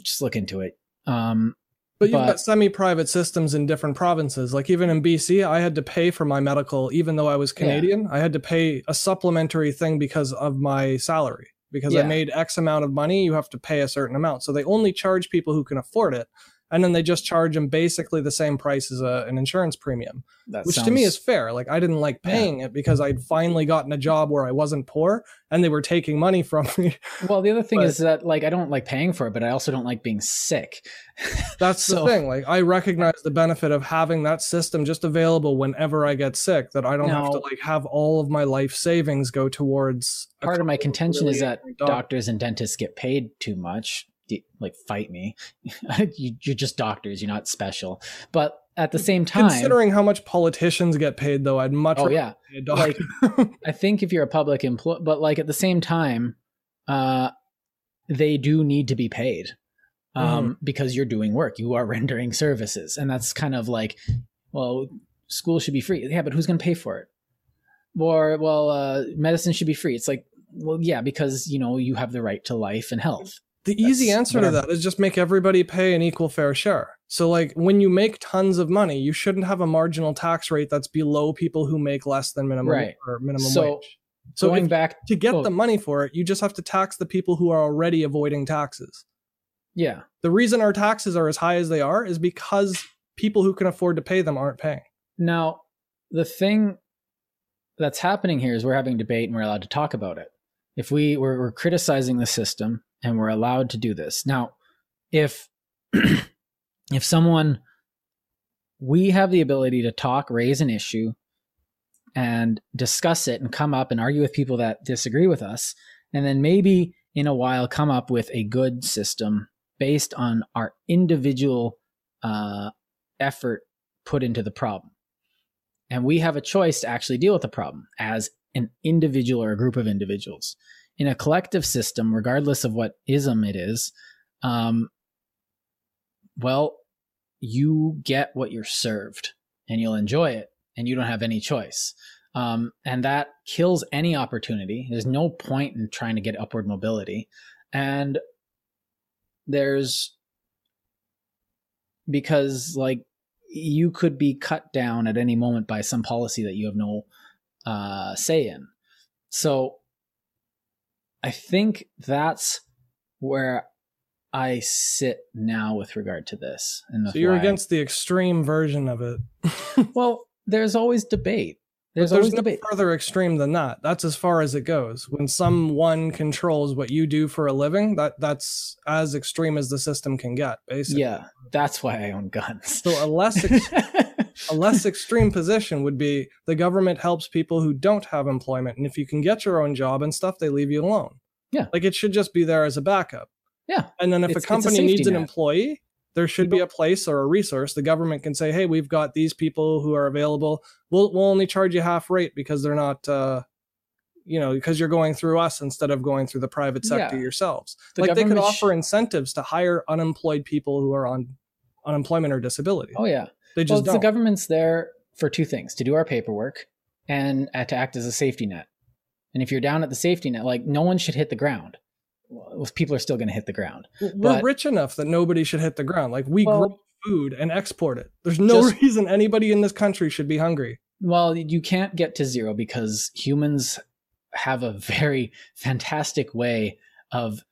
Just look into it. Um, but you've but, got semi-private systems in different provinces. Like even in BC, I had to pay for my medical, even though I was Canadian. Yeah. I had to pay a supplementary thing because of my salary. Because yeah. I made X amount of money, you have to pay a certain amount. So they only charge people who can afford it and then they just charge them basically the same price as a, an insurance premium, that which sounds... to me is fair. Like I didn't like paying yeah. it because I'd finally gotten a job where I wasn't poor and they were taking money from me. Well, the other thing but, is that like I don't like paying for it, but I also don't like being sick. that's so... the thing. Like I recognize the benefit of having that system just available whenever I get sick that I don't now, have to like have all of my life savings go towards part of my contention really is that doctors and dentists get paid too much like fight me. you, are just doctors. You're not special. But at the same time, considering how much politicians get paid, though, I'd much oh yeah, like I think if you're a public employee, but like at the same time, uh, they do need to be paid um, mm-hmm. because you're doing work. You are rendering services, and that's kind of like, well, school should be free. Yeah, but who's going to pay for it? Or well, uh, medicine should be free. It's like, well, yeah, because you know you have the right to life and health. The easy answer to that is just make everybody pay an equal fair share. So, like, when you make tons of money, you shouldn't have a marginal tax rate that's below people who make less than minimum right. or minimum so, wage. So, going if, back to get oh. the money for it, you just have to tax the people who are already avoiding taxes. Yeah. The reason our taxes are as high as they are is because people who can afford to pay them aren't paying. Now, the thing that's happening here is we're having debate and we're allowed to talk about it. If we we're, we're criticizing the system and we're allowed to do this. Now, if if someone we have the ability to talk, raise an issue and discuss it and come up and argue with people that disagree with us and then maybe in a while come up with a good system based on our individual uh, effort put into the problem. And we have a choice to actually deal with the problem as an individual or a group of individuals in a collective system, regardless of what ism it is, um, well, you get what you're served and you'll enjoy it and you don't have any choice. Um, and that kills any opportunity. There's no point in trying to get upward mobility. And there's because like you could be cut down at any moment by some policy that you have no uh, say in. So I think that's where I sit now with regard to this. And so you're against the extreme version of it. well, there's always debate. There's, there's always no debate. further extreme than that. That's as far as it goes. When someone controls what you do for a living, that that's as extreme as the system can get, basically. Yeah, that's why I own guns. So a less ex- a less extreme position would be the government helps people who don't have employment. And if you can get your own job and stuff, they leave you alone. Yeah. Like it should just be there as a backup. Yeah. And then if It's- a a company safety needs an employee, there should be a place or a resource. The government can say, "Hey, we've got these people who are available. We'll we'll only charge you half rate because they're not, uh, you know, because you're going through us instead of going through the private sector Yeah. yourselves. The like they could sh- offer incentives to hire unemployed people who are on unemployment or disability. Oh yeah. They Well, just it's the government's there for two things: to do our paperwork and uh, to act as a safety net. And if you're down at the safety net, like no one should hit the ground. Well, people are still going to hit the ground. We're but- rich enough that nobody should hit the ground. Like we Well- grow food and export it. There's no Just- reason anybody in this country should be hungry. Well, you can't get to zero because humans have a very fantastic way of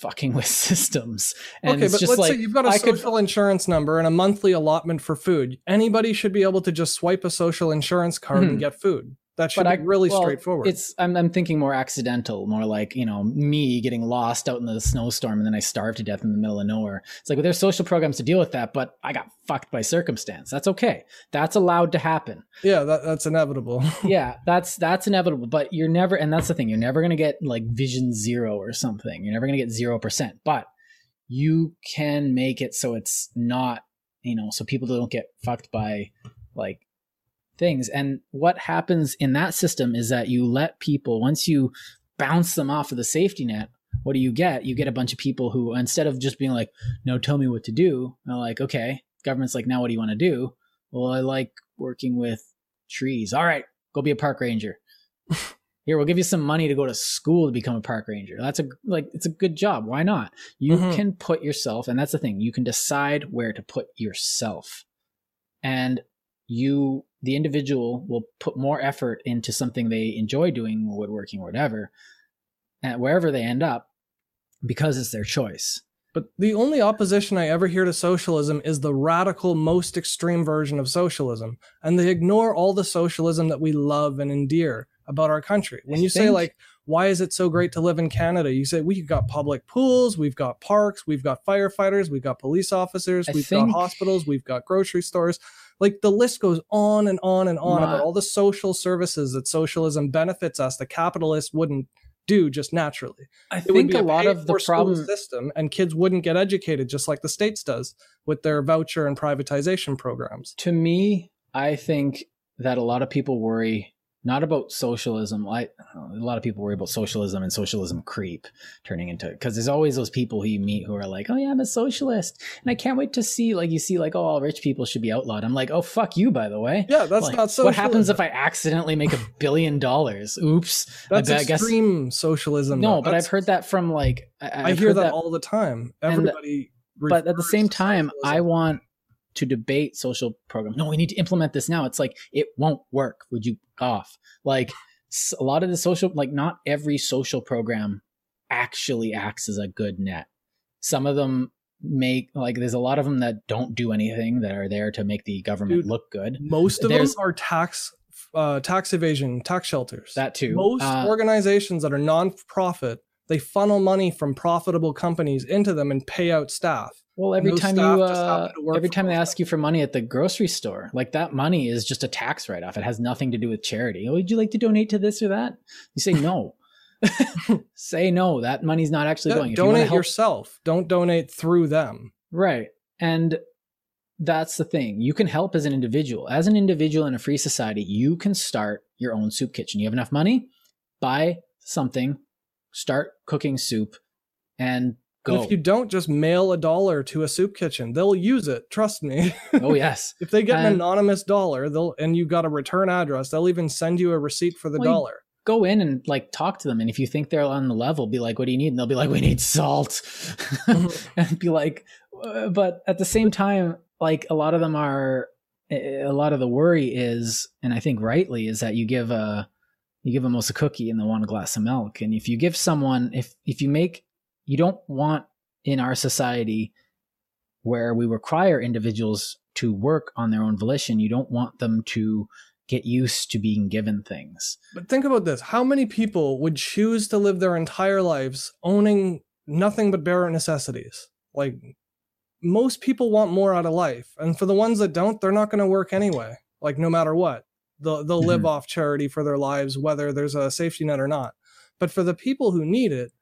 fucking with systems. And okay, it's but just let's like say you've got a I could- social insurance number and a monthly allotment for food. Anybody should be able to just swipe a social insurance card Mhm. and get food. That should But be I- really well, straightforward. It's I'm I'm thinking more accidental, more like you know me getting lost out in the snowstorm and then I starve to death in the middle of nowhere. It's like well, there's social programs to deal with that, but I got fucked by circumstance. That's okay. That's allowed to happen. yeah, that, that's inevitable. yeah, that's that's inevitable. But you're never, and that's the thing. You're never gonna get like Vision Zero or something. You're never gonna get zero percent. But you can make it so it's not, you know, so people don't get fucked by like things. And what happens in that system is that you let people once you bounce them off of the safety net. What do you get? You get a bunch of people who, instead of just being like, "No, tell me what to do," they're like, "Okay." Government's like, "Now, what do you want to do?" Well, I like working with trees. All right, go be a park ranger. Here, we'll give you some money to go to school to become a park ranger. That's a like it's a good job. Why not? You Mhm. can put yourself, and that's the thing. You can decide where to put yourself, and you, the individual, will put more effort into something they enjoy doing, woodworking or whatever, and wherever they end up, because it's their choice. But the only opposition I ever hear to socialism is the radical, most extreme version of socialism. And they ignore all the socialism that we love and endear about our country. When you say, like, why is it so great to live in Canada? You say, we've got public pools, we've got parks, we've got firefighters, we've got police officers, I we've think- got hospitals, we've got grocery stores. Like, the list goes on and on and on about all the social services that socialism benefits us that capitalists wouldn't do just naturally I it think be a lot of the problem. system and kids wouldn't get educated just like the states does with their voucher and privatization programs to me, I think that a lot of people worry not about socialism. I, a lot of people worry about socialism and socialism creep turning into because there's always those people who you meet who are like, "Oh yeah, I'm a socialist," and I can't wait to see like you see like, "Oh, all rich people should be outlawed." I'm like, "Oh fuck you," by the way. yeah that's Like, not socialism what happens if I accidentally make a billion dollars? Oops. that's I, bet- I guess extreme socialism no, but I've heard that from like I, i hear heard that, all the time everybody but at the same time i want to debate social programs no we need to implement this now it's like it won't work would you off. Like a lot of the social like not every social program actually acts as a good net. Some of them make like there's a lot of them that don't do anything that are there to make the government Dude, look good. most of there's- them are tax uh, tax evasion tax shelters. That too. Most Uh, organizations that are non-profit they funnel money from profitable companies into them and pay out staff Well, every time you, uh, happen to work every time they ask you for money at the grocery store, like that money is just a tax write off. It has nothing to do with charity. Oh, would you like to donate to this or that? You say no. say no. That money's not actually Yeah, going. If you donate help- yourself don't donate through them Right. And that's the thing. You can help as an individual. As an individual in a free society, you can start your own soup kitchen. You have enough money, buy something, start cooking soup, and And go. if you don't just mail a dollar to a soup kitchen, they'll use it. Trust me. oh, yes. if they get an And- anonymous dollar, they'll and you got a return address, they'll even send you a receipt for the Well, dollar. go in and like talk to them and if you think they're on the level be like what do you need and they'll be like we need salt and be like uh, but at the same time like a lot of them are a lot of the worry is and i think rightly is that you give a you give them most a cookie and they want a glass of milk and if you give someone if if you make you don't want in our society where we require individuals to work on their own volition you don't want them to get used to being given things But think about this: how many people would choose to live their entire lives owning nothing but bare necessities? Like most people want more out of life, and for the ones that don't, they're not going to work anyway. Like no matter what, they'll they'll live Mhm. off charity for their lives, whether there's a safety net or not. But for the people who need it,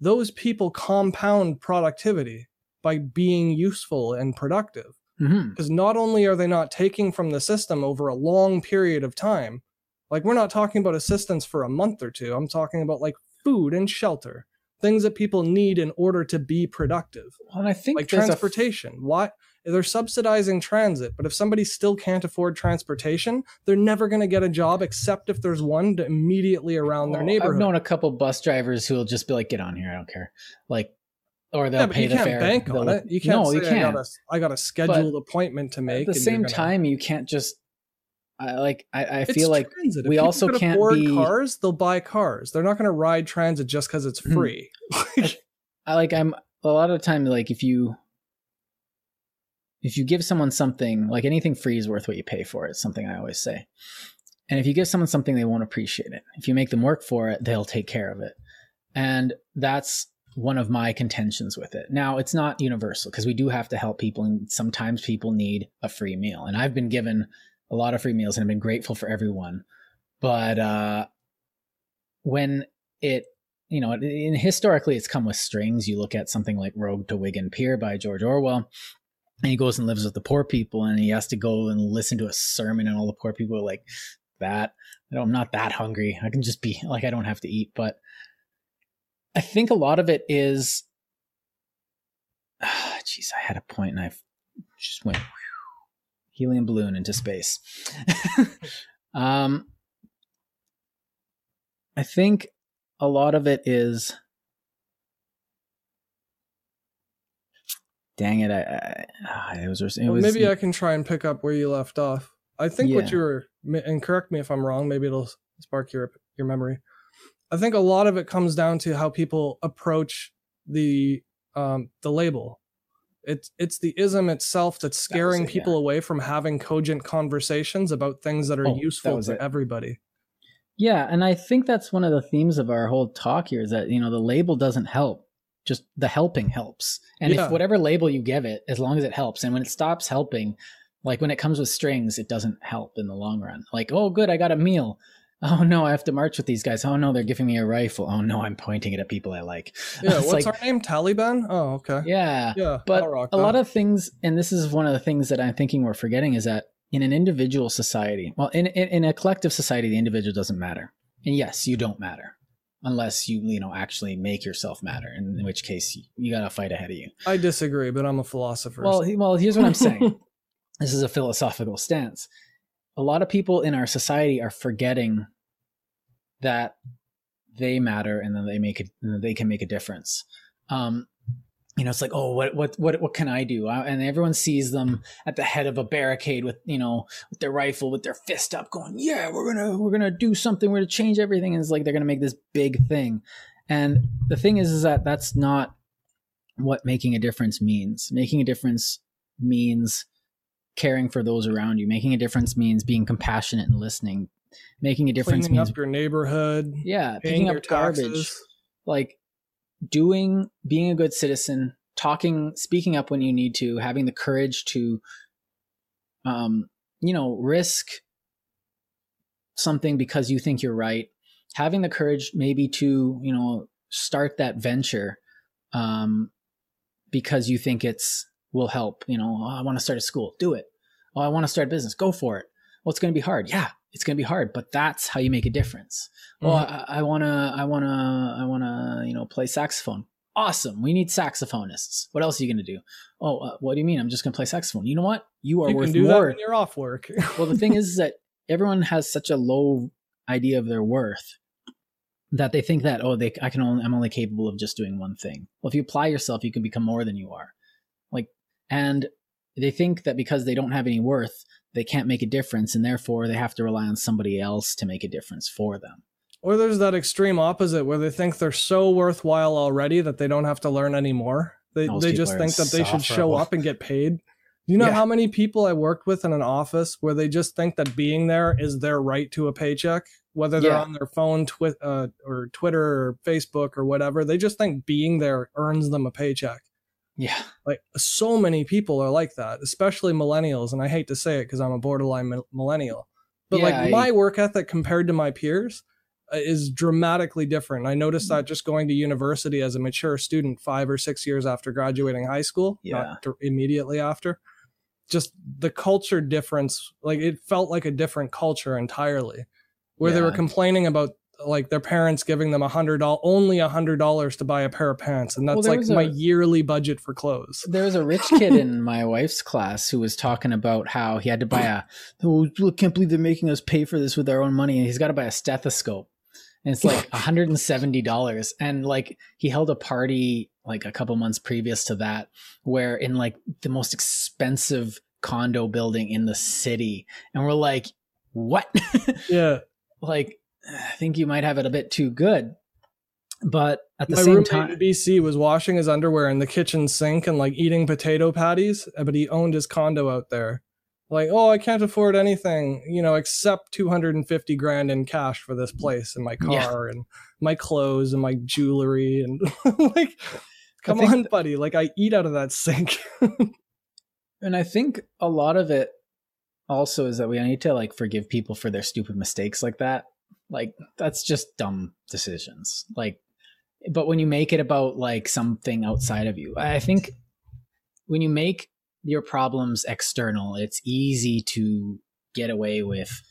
those people compound productivity by being useful and productive. Because not only are they not taking from the system over a long period of time, like we're not talking about assistance for a month or two. I'm talking about like food and shelter, things that people need in order to be productive Well, and I think like there's a f- transportation. Why they're subsidizing transit, but if somebody still can't afford transportation, they're never going to get a job except if there's one to immediately around their Well, neighborhood. I've known a couple bus drivers who will just be like, "Get on here, I don't care." Like, or they'll yeah, but pay you the can't fare. bank They'll on it. You can't no, say you I can't. got a I got a scheduled appointment to make. At the same gonna- time, you can't just. I like. I, I feel like transit. We also can't afford be- cars. They'll buy cars. They're not going to ride transit just because it's Hmm. free. I like. I'm a lot of the time like if you if you give someone something like anything free is worth what you pay for. It's something I always say. And if you give someone something, they won't appreciate it. If you make them work for it, they'll take care of it. And that's one of my contentions with it. Now, it's not universal because we do have to help people, and sometimes people need a free meal. And I've been given a lot of free meals and I've been grateful for everyone. But uh, when it, you know, in, historically it's come with strings. You look at something like Road to Wigan Pier by George Orwell, and he goes and lives with the poor people, and he has to go and listen to a sermon, and all the poor people are like, "That, I'm not that hungry. I can just be like, I don't have to eat." But I think a lot of it is, jeez, I had a point and I just went helium balloon into space. um, I think a lot of it is. Dang it! I, I it was it Well, was maybe I can try and pick up where you left off. I think what you were, and correct me if I'm wrong. Maybe it'll spark your your memory. I think a lot of it comes down to how people approach the um, the label. It's it's the ism itself that's scaring it, people yeah. away from having cogent conversations about things that are Oh, useful was to it. everybody. Yeah, and I think that's one of the themes of our whole talk here is that you know the label doesn't help. Just the helping helps. And Yeah. if whatever label you give it, as long as it helps, and when it stops helping, like when it comes with strings, it doesn't help in the long run. Like, oh good, I got a meal. Oh no, I have to march with these guys. Oh no, they're giving me a rifle. Oh no, I'm pointing it at people I like. Yeah, what's like- our name? Taliban? Oh, okay. Yeah. Yeah, but rock a lot of things and this is one of the things that i'm thinking we're forgetting is that in an individual society well in, in, in a collective society the individual doesn't matter and yes you don't matter unless you you know actually make yourself matter in which case you, you got a fight ahead of you. I disagree, but I'm a philosopher. well he- well here's what i'm saying. This is a philosophical stance. A lot of people in our society are forgetting that they matter and then they make it that they can make a difference. Um you know it's like oh what what what what can i do? Uh, and everyone sees them at the head of a barricade with you know with their rifle with their fist up going yeah we're gonna we're gonna do something we're gonna change everything and it's like they're gonna make this big thing. And the thing is is that that's not what making a difference means. Making a difference means caring for those around you. Making a difference means being compassionate and listening. Making a difference cleaning means up your neighborhood, yeah picking up garbage taxes. like doing being a good citizen talking speaking up when you need to having the courage to um you know risk something because you think you're right. Having the courage maybe to you know start that venture um because you think it's will help you know oh, i want to start a school. Do it. Oh i want to start a business. Go for it. Well it's going to be hard. Yeah it's going to be hard but that's how you make a difference. Well Mhm. I, I wanna i wanna i wanna you know play saxophone. Awesome we need saxophonists. What else are you gonna do? Oh uh, what do you mean? I'm just gonna play saxophone. You know what? You are you worth can do that more when you're off work. well the thing is, is that everyone has such a low idea of their worth that they think that oh they i can only i'm only capable of just doing one thing. Well if you apply yourself you can become more than you are. Like and they think that because they don't have any worth they can't make a difference and therefore they have to rely on somebody else to make a difference for them Or there's that extreme opposite where they think they're so worthwhile already that they don't have to learn anymore. They Those they just think that they should show up and get paid. You know Yeah. how many people I worked with in an office where they just think that being there is their right to a paycheck, whether they're Yeah. on their phone, twi- uh, or Twitter or Facebook or whatever. They just think being there earns them a paycheck. Yeah Like so many people are like that, especially millennials. And I hate to say it because I'm a borderline millennial, but Yeah, like I- my work ethic compared to my peers uh, is dramatically different. I noticed that just going to university as a mature student, five or six years after graduating high school, Yeah. not immediately after. Just the culture difference, like it felt like a different culture entirely, where they were complaining about like their parents giving them a hundred dollars, only a hundred dollars to buy a pair of pants, and that's there like was my a- yearly budget for clothes. There was a rich kid in my wife's class who was talking about how he had to buy a. Oh, I can't believe they're making us pay for this with our own money. And he's got to buy a stethoscope, and it's like hundred and seventy dollars. And like he held a party like a couple months previous to that, where in like the most expensive condo building in the city, and we're like, what? Yeah, like, I think you might have it a bit too good. But at the my same time, in BC was washing his underwear in the kitchen sink and like eating potato patties, but he owned his condo out there. Like, oh, I can't afford anything, you know, except 250 grand in cash for this place and my Yeah. car and my clothes and my jewelry and like come think on, buddy. Like I eat out of that sink. And I think a lot of it also is that we need to like forgive people for their stupid mistakes like that. Like that's just dumb decisions. Like but when you make it about like something outside of you, I think when you make your problems external, it's easy to get away with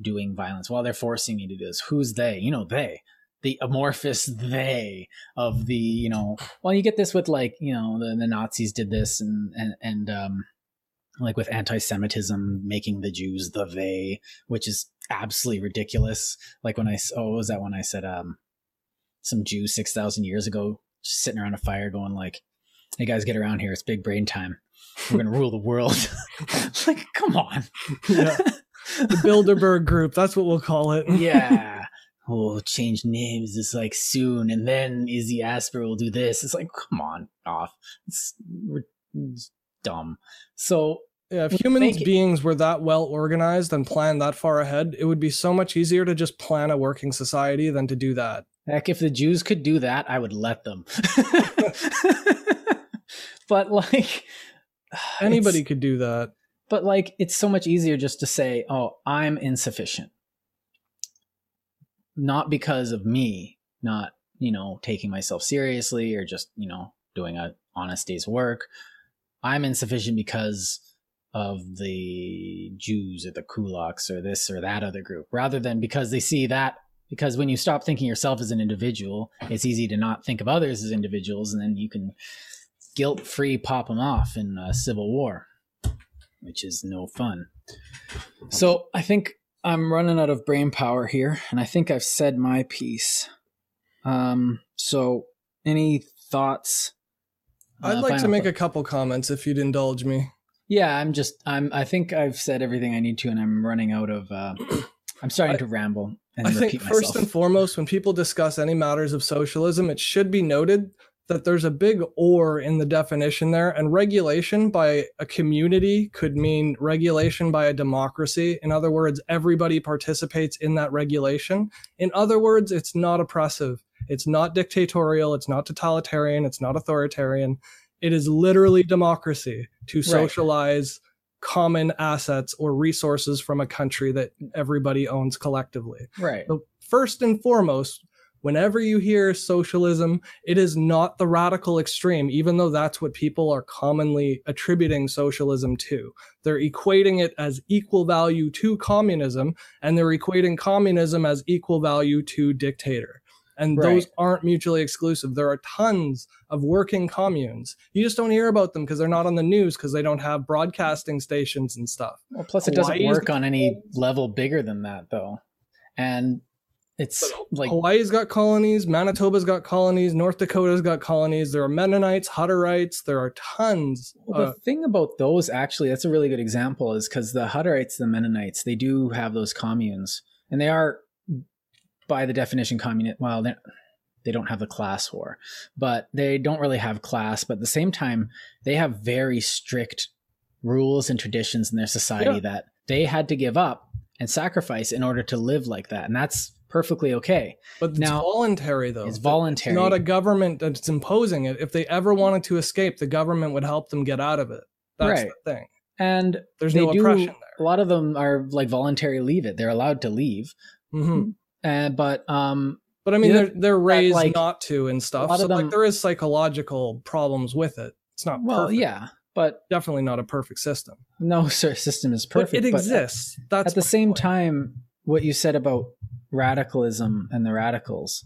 doing violence while they're forcing me to do this. Who's they? You know, they. The amorphous they of the, you know, well, you get this with like, you know, the, the Nazis did this and, and, and, um, like with anti-Semitism, making the Jews the they, which is absolutely ridiculous. Like when I, oh, what was that when I said, um, some Jew 6,000 years ago, just sitting around a fire going like, hey guys, get around here. It's big brain time. We're going to rule the world. like, come on. Yeah. the Bilderberg group, that's what we'll call it. yeah. We'll change names this like soon, and then Izzy Asper will do this. It's like, come on, off. It's, it's dumb. So Yeah, if human beings were that well organized and planned that far ahead, it would be so much easier to just plan a working society than to do that. Heck, if the Jews could do that, I would let them. but like Anybody could do that. but like it's so much easier just to say, "Oh, I'm insufficient." Not because of me, not, you know, taking myself seriously or just, you know, doing a honest day's work. I'm insufficient because of the Jews or the kulaks or this or that other group, rather than because they see that. Because when you stop thinking yourself as an individual, it's easy to not think of others as individuals, and then you can guilt free pop them off in a civil war, which is no fun. So I think I'm running out of brain power here, and I think I've said my piece. Um, so any thoughts? I'd Uh, like to make a couple comments if you'd indulge me. Yeah, I'm just I'm I think I've said everything I need to and I'm running out of uh I'm starting I- to ramble and I repeat think myself. first and foremost, when people discuss any matters of socialism, it should be noted that there's a big or in the definition there, and regulation by a community could mean regulation by a democracy. In other words, everybody participates in that regulation. In other words, it's not oppressive, it's not dictatorial, it's not totalitarian, it's not authoritarian. It is literally democracy to socialize common assets or resources from a country that everybody owns collectively. right. But first and foremost, whenever you hear socialism, it is not the radical extreme, even though that's what people are commonly attributing socialism to. They're equating it as equal value to communism, and they're equating communism as equal value to dictator. And those aren't mutually exclusive. There are tons of working communes. You just don't hear about them because they're not on the news because they don't have broadcasting stations and stuff. Well, plus it doesn't work on any level bigger than that though. And it's like Hawaii's got colonies, Manitoba's got colonies, North Dakota's got colonies. There are Mennonites, Hutterites. There are tons. Well, the Uh, thing about those, actually, that's a really good example, is because the Hutterites, the Mennonites, they do have those communes, and they are, by the definition, communist. Well, they they don't have the class war, but they don't really have class. But at the same time, they have very strict rules and traditions in their society Yeah. that they had to give up and sacrifice in order to live like that, and that's perfectly okay. but it's now- voluntary, though. It's voluntary. It's not a government that's imposing it. If they ever wanted to escape, the government would help them get out of it. That's Right. the thing. and There's no do. oppression A lot of them are like voluntary leave it. They're allowed to leave. there. Uh, but um, but I mean, they're they're raised like, not to and stuff. So of like there is psychological problems with it. It's not well, perfect. yeah, but definitely not a perfect system. no sir, system is perfect. but it but exists. That's at the same point. time, what you said about radicalism and the radicals,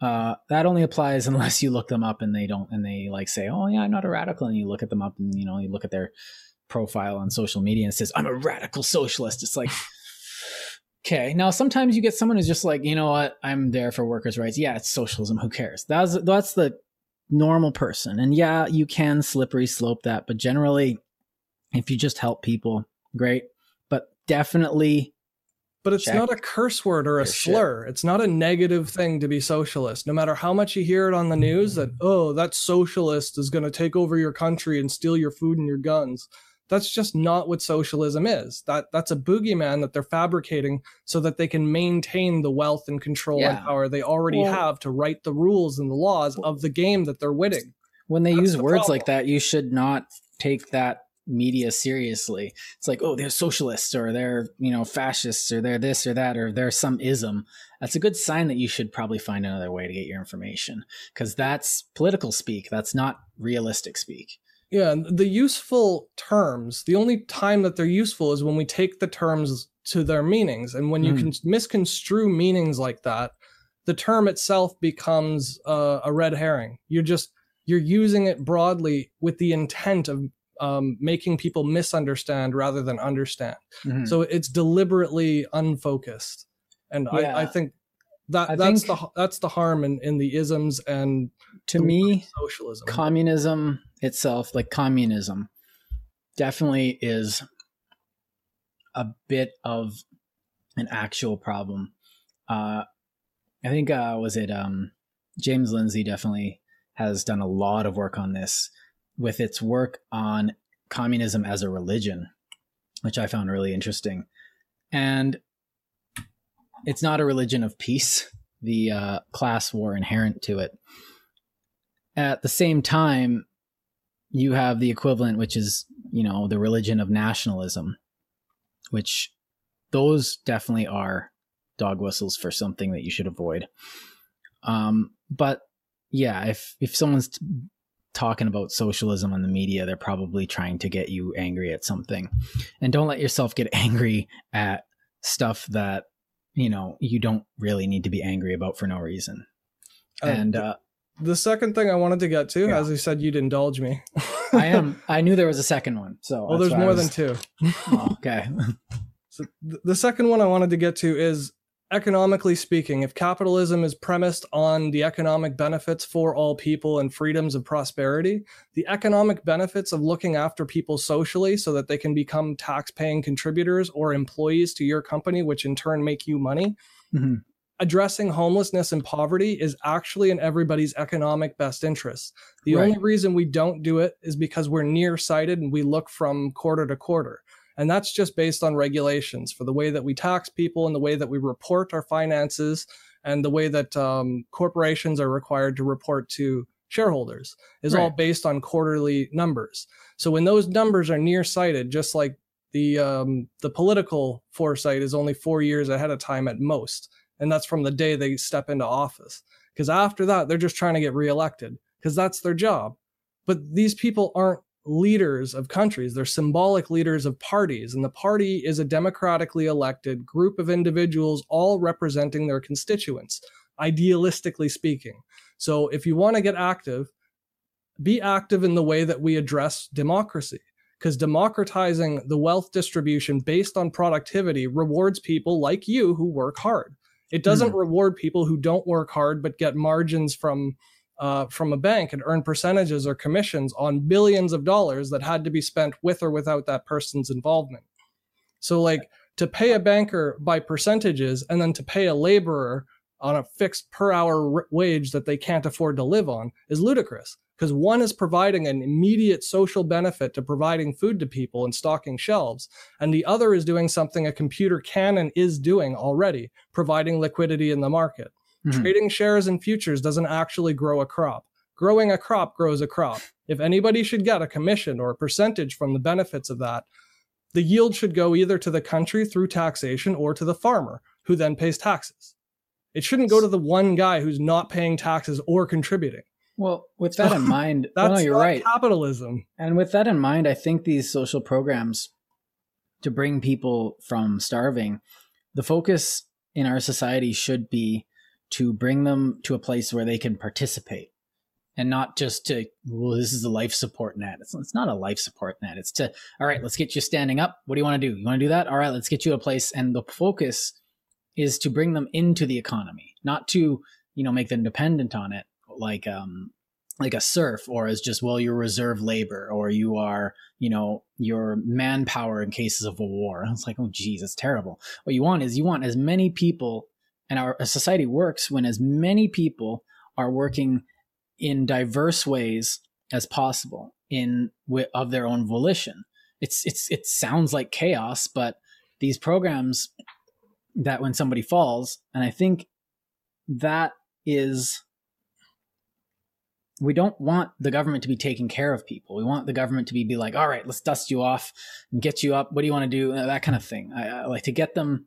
uh, that only applies unless you look them up and they don't, and they like say, "Oh yeah, I'm not a radical," and you look at them up and you know you look at their profile on social media and it says, "I'm a radical socialist." It's like. Okay. Now, sometimes you get someone who's just like, you know what, I'm there for workers' rights. Yeah, it's socialism. Who cares? That's that's the normal person. And yeah, you can slippery slope that, but generally, if you just help people, great. But definitely But it's not a curse word or a your shit. slur. It's not a negative thing to be socialist. No matter how much you hear it on the news that, mm-hmm. oh, that socialist is going to take over your country and steal your food and your guns. That's just not what socialism is. That that's a boogeyman that they're fabricating so that they can maintain the wealth and control and power they already Well- have to write the rules and the laws of the game that they're winning. when they That's use the words problem. like that, you should not take that media seriously. It's like, oh, they're socialists or they're, you know, fascists or they're this or that or they're some ism. That's a good sign that you should probably find another way to get your information because that's political speak. That's not realistic speak. Yeah, and the useful terms, the only time that they're useful is when we take the terms to their meanings. And when you Mm. can misconstrue meanings like that, the term itself becomes uh, a red herring. You're just you're using it broadly with the intent of um, making people misunderstand rather than understand. Mhm. So it's deliberately unfocused, and Yeah. I, I think that I that's the that's the harm in, in the isms and to me, socialism. communism itself, like communism, definitely is a bit of an actual problem. Uh, I think uh, was it um, James Lindsay definitely has done a lot of work on this with its work on communism as a religion, which I found really interesting. And it's not a religion of peace. The uh, class war inherent to it. At the same time you have the equivalent which is you know the religion of nationalism which those definitely are dog whistles for something that you should avoid. Um but yeah if if someone's t- talking about socialism on the media they're probably trying to get you angry at something. And don't let yourself get angry at stuff that you know you don't really need to be angry about for no reason Uh, and uh The second thing I wanted to get to, Yeah. as you said, you'd indulge me. I am. I knew there was a second one. So well, that's there's more was- than two. Oh, okay. So th- the second one I wanted to get to is economically speaking, if capitalism is premised on the economic benefits for all people and freedoms of prosperity, the economic benefits of looking after people socially so that they can become tax paying contributors or employees to your company, which in turn make you money, Mhm. addressing homelessness and poverty is actually in everybody's economic best interest. The Right. only reason we don't do it is because we're nearsighted and we look from quarter to quarter. And that's just based on regulations for the way that we tax people and the way that we report our finances and the way that um, corporations are required to report to shareholders is all based on quarterly numbers. So when those numbers are nearsighted, just like the um, the political foresight is only four years ahead of time at most, and that's from the day they step into office. Because after that, they're just trying to get reelected because that's their job. But these people aren't leaders of countries; they're symbolic leaders of parties, and the party is a democratically elected group of individuals, all representing their constituents, idealistically speaking. So, if you want to get active, be active in the way that we address democracy because democratizing the wealth distribution based on productivity rewards people like you who work hard. It doesn't hmm. reward people who don't work hard but get margins from uh, from a bank and earn percentages or commissions on billions of dollars that had to be spent with or without that person's involvement. So, like to pay a banker by percentages and then to pay a laborer on a fixed per hour wage that they can't afford to live on is ludicrous because one is providing an immediate social benefit to providing food to people and stocking shelves, and the other is doing something a computer can and is doing already, providing liquidity in the market. Mhm. Trading shares and futures doesn't actually grow a crop. Growing a crop grows a crop. If anybody should get a commission or a percentage from the benefits of that, the yield should go either to the country through taxation or to the farmer, who then pays taxes. It shouldn't go to the one guy who's not paying taxes or contributing. Well, with that in mind, That's well, no, you're right. capitalism. And with that in mind, I think these social programs to bring people from starving, the focus in our society should be to bring them to a place where they can participate and not just to, well, this is a life support net. It's, it's not a life support net. It's to, all right, let's get you standing up. What do you want to do? You want to do that? All right, let's get you a place. And the focus is to bring them into the economy, not to, you know, make them dependent on it like, um, like a serf or as just well you're reserve labor or you are you know your manpower in cases of a war it's like oh geez it's terrible what you want is you want as many people and our society works when as many people are working in diverse ways as possible in of their own volition it's it's it sounds like chaos but these programs that when somebody falls and i think that is we don't want the government to be taking care of people. We want the government to be, be like, all right, let's dust you off and get you up. What do you want to do? Uh, that kind of thing. I, I, like to get them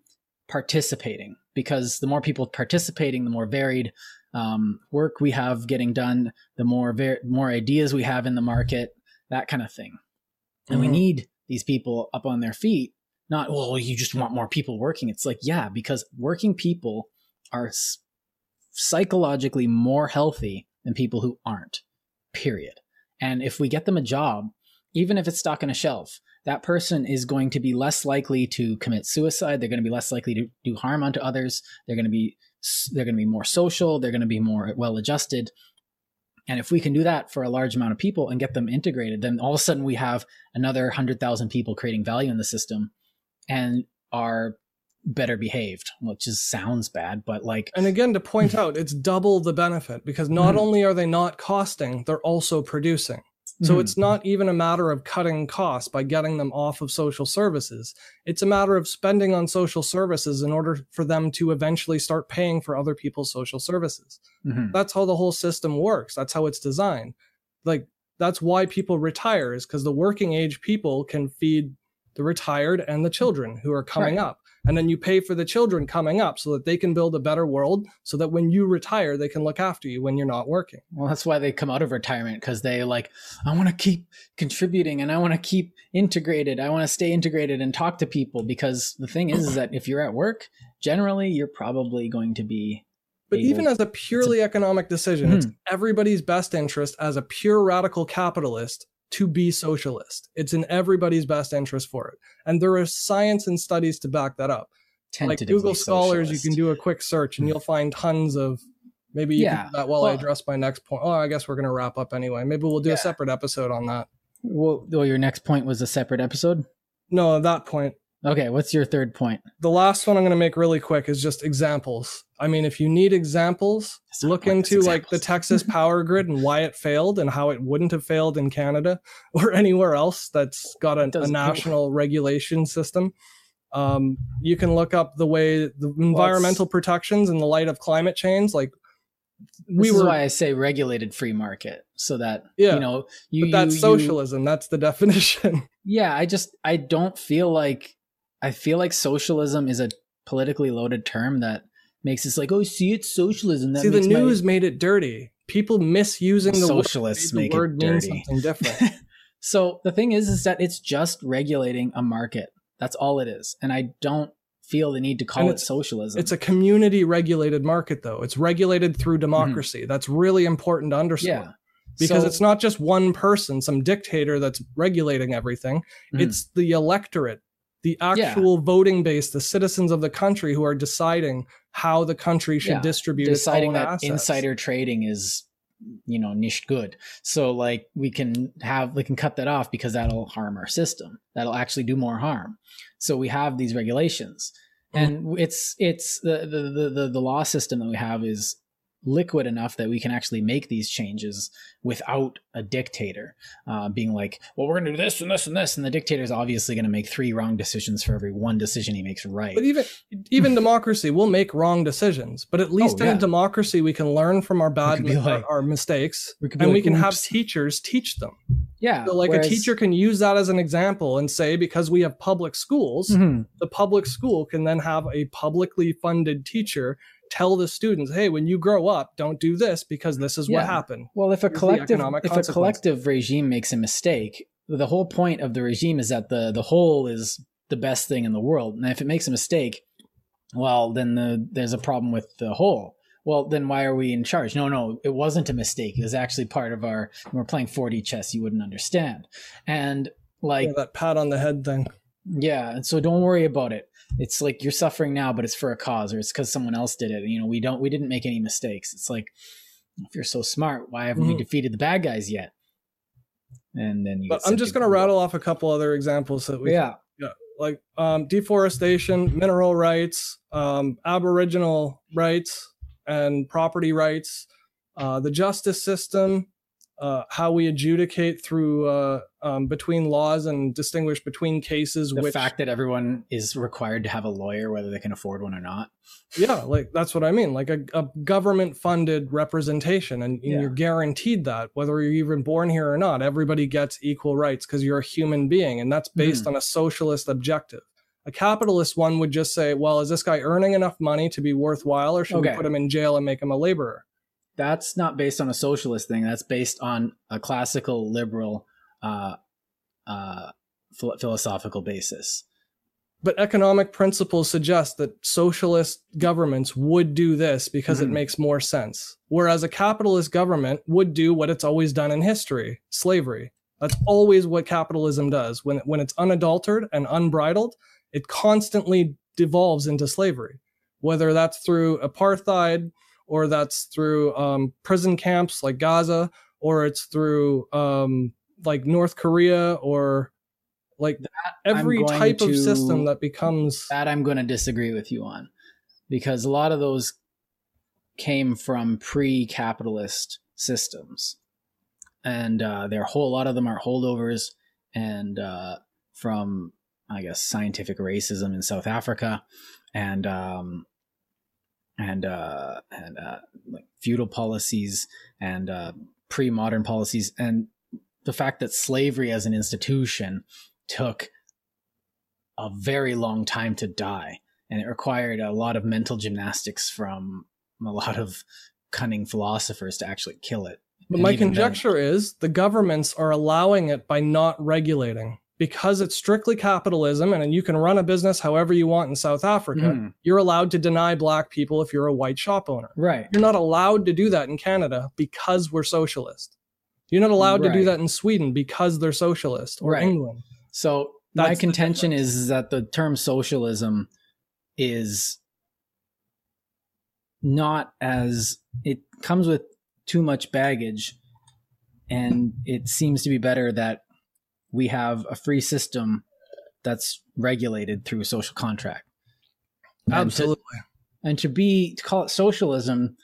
participating because the more people participating, the more varied um, work we have getting done, the more ver- more ideas we have in the market, that kind of thing. And mm-hmm. we need these people up on their feet. Not, well, you just want more people working. It's like, yeah, because working people are psychologically more healthy than people who aren't, period. And if we get them a job, even if it's stuck on a shelf, that person is going to be less likely to commit suicide. They're going to be less likely to do harm onto others. They're going to be they're going to be more social. They're going to be more well adjusted. And if we can do that for a large amount of people and get them integrated, then all of a sudden we have another 100,000 people creating value in the system and are better behaved, which just sounds bad, but like. And again, to point out, it's double the benefit because not mm-hmm. only are they not costing, they're also producing. So mm-hmm. it's not even a matter of cutting costs by getting them off of social services. It's a matter of spending on social services in order for them to eventually start paying for other people's social services. Mm-hmm. That's how the whole system works. That's how it's designed. Like, that's why people retire, is because the working age people can feed the retired and the children who are coming right. up and then you pay for the children coming up so that they can build a better world so that when you retire they can look after you when you're not working. Well that's why they come out of retirement because they like i want to keep contributing and i want to keep integrated. I want to stay integrated and talk to people. Because the thing is, is that if you're at work generally you're probably going to be but able, even as a purely a, economic decision, mm-hmm. it's everybody's best interest as a pure radical capitalist to be socialist. It's in everybody's best interest for it. And there is science and studies to back that up. Like Google Scholars, socialist. you can do a quick search and hmm. you'll find tons of maybe you yeah. can do that while well, I address my next point. Oh, I guess we're going to wrap up anyway. Maybe we'll do yeah. a separate episode on that. Well, well, your next point was a separate episode? No, that point. Okay, what's your third point? The last one I'm going to make really quick is just examples. I mean, if you need examples, look into examples. like the Texas power grid and why it failed and how it wouldn't have failed in Canada or anywhere else that's got a, a national regulation system. Um, you can look up the way the environmental well, protections in the light of climate change, like we this were, is why I say regulated free market, so that yeah, you know, you, but that's you, socialism. You, that's the definition. Yeah, I just I don't feel like I feel like socialism is a politically loaded term that makes us like, oh, see, it's socialism. That see, the news my... made it dirty. People misusing the socialists word, make the word it dirty. something different. so the thing is, is that it's just regulating a market. That's all it is, and I don't feel the need to call it socialism. It's a community regulated market, though. It's regulated through mm-hmm. democracy. Mm-hmm. That's really important to understand. Yeah. Because so, it's not just one person, some dictator that's regulating everything. Mm-hmm. It's the electorate the actual yeah. voting base, the citizens of the country who are deciding how the country should yeah. distribute deciding that assets. insider trading is you know niche good so like we can have we can cut that off because that'll harm our system that'll actually do more harm so we have these regulations mm-hmm. and it's it's the, the the the law system that we have is liquid enough that we can actually make these changes without a dictator uh, being like, well, we're going to do this and this and this. And the dictator is obviously going to make three wrong decisions for every one decision he makes right. But even even democracy will make wrong decisions. But at least oh, in a democracy, we can learn from our bad like, our, our, mistakes we and like, we can Oops. have teachers teach them. Yeah. So like whereas, a teacher can use that as an example and say, because we have public schools, mm-hmm. the public school can then have a publicly funded teacher tell the students, hey, when you grow up, don't do this because this is what happened. Well, if a Here's collective if a collective regime makes a mistake, the whole point of the regime is that the the whole is the best thing in the world. And if it makes a mistake, well, then the there's a problem with the whole. Well, then why are we in charge? No, no, it wasn't a mistake. It was actually part of our. We're playing 4D chess, you wouldn't understand. And like, Yeah, that pat on the head thing. Yeah, and so don't worry about it. It's like you're suffering now, but it's for a cause, or it's because someone else did it. You know, we don't, we didn't make any mistakes. It's like if you're so smart, why haven't we Mhm. defeated the bad guys yet? And then you. But I'm just going to rattle off a couple other examples that we Yeah, like um, deforestation, mineral rights, um, Aboriginal rights, and property rights, uh, the justice system, uh, how we adjudicate through uh, um, between laws and distinguish between cases. the which, fact that everyone is required to have a lawyer, whether they can afford one or not. yeah, like that's what I mean. Like a, a government-funded representation, and, and Yeah. you're guaranteed that whether you're even born here or not. Everybody gets equal rights because you're a human being, and that's based on a socialist objective. A capitalist one would just say, "Well, is this guy earning enough money to be worthwhile, or should Okay. we put him in jail and make him a laborer?" That's not based on a socialist thing. That's based on a classical liberal uh, uh, phil- philosophical basis. But economic principles suggest that socialist governments would do this because Mhm. it makes more sense. Whereas a capitalist government would do what it's always done in history slavery. That's always what capitalism does. When, when it's unadulterated and unbridled, it constantly devolves into slavery, whether that's through apartheid or that's through um, prison camps like Gaza or it's through um, like North Korea or like I'm every type of system that becomes That I'm going to disagree with you on because a lot of those came from pre-capitalist systems, and uh, there are a whole lot of them are holdovers and uh, from I guess scientific racism in South Africa, and um, and uh, and uh, like feudal policies and uh, pre-modern policies, and the fact that slavery as an institution took a very long time to die and it required a lot of mental gymnastics from a lot of cunning philosophers to actually kill it. But And my even then- conjecture is the governments are allowing it by not regulating because it's strictly capitalism and you can run a business however you want in South Africa. Mhm. You're allowed to deny black people if you're a white shop owner. right You're not allowed to do that in Canada because we're socialist. You're not allowed to do that in Sweden because they're socialist or Right. England. so my That's the contention is, is that the term socialism is not as it comes with too much baggage and it seems to be better that we have a free system that's regulated through a social contract And to- Absolutely. and to be to call it socialism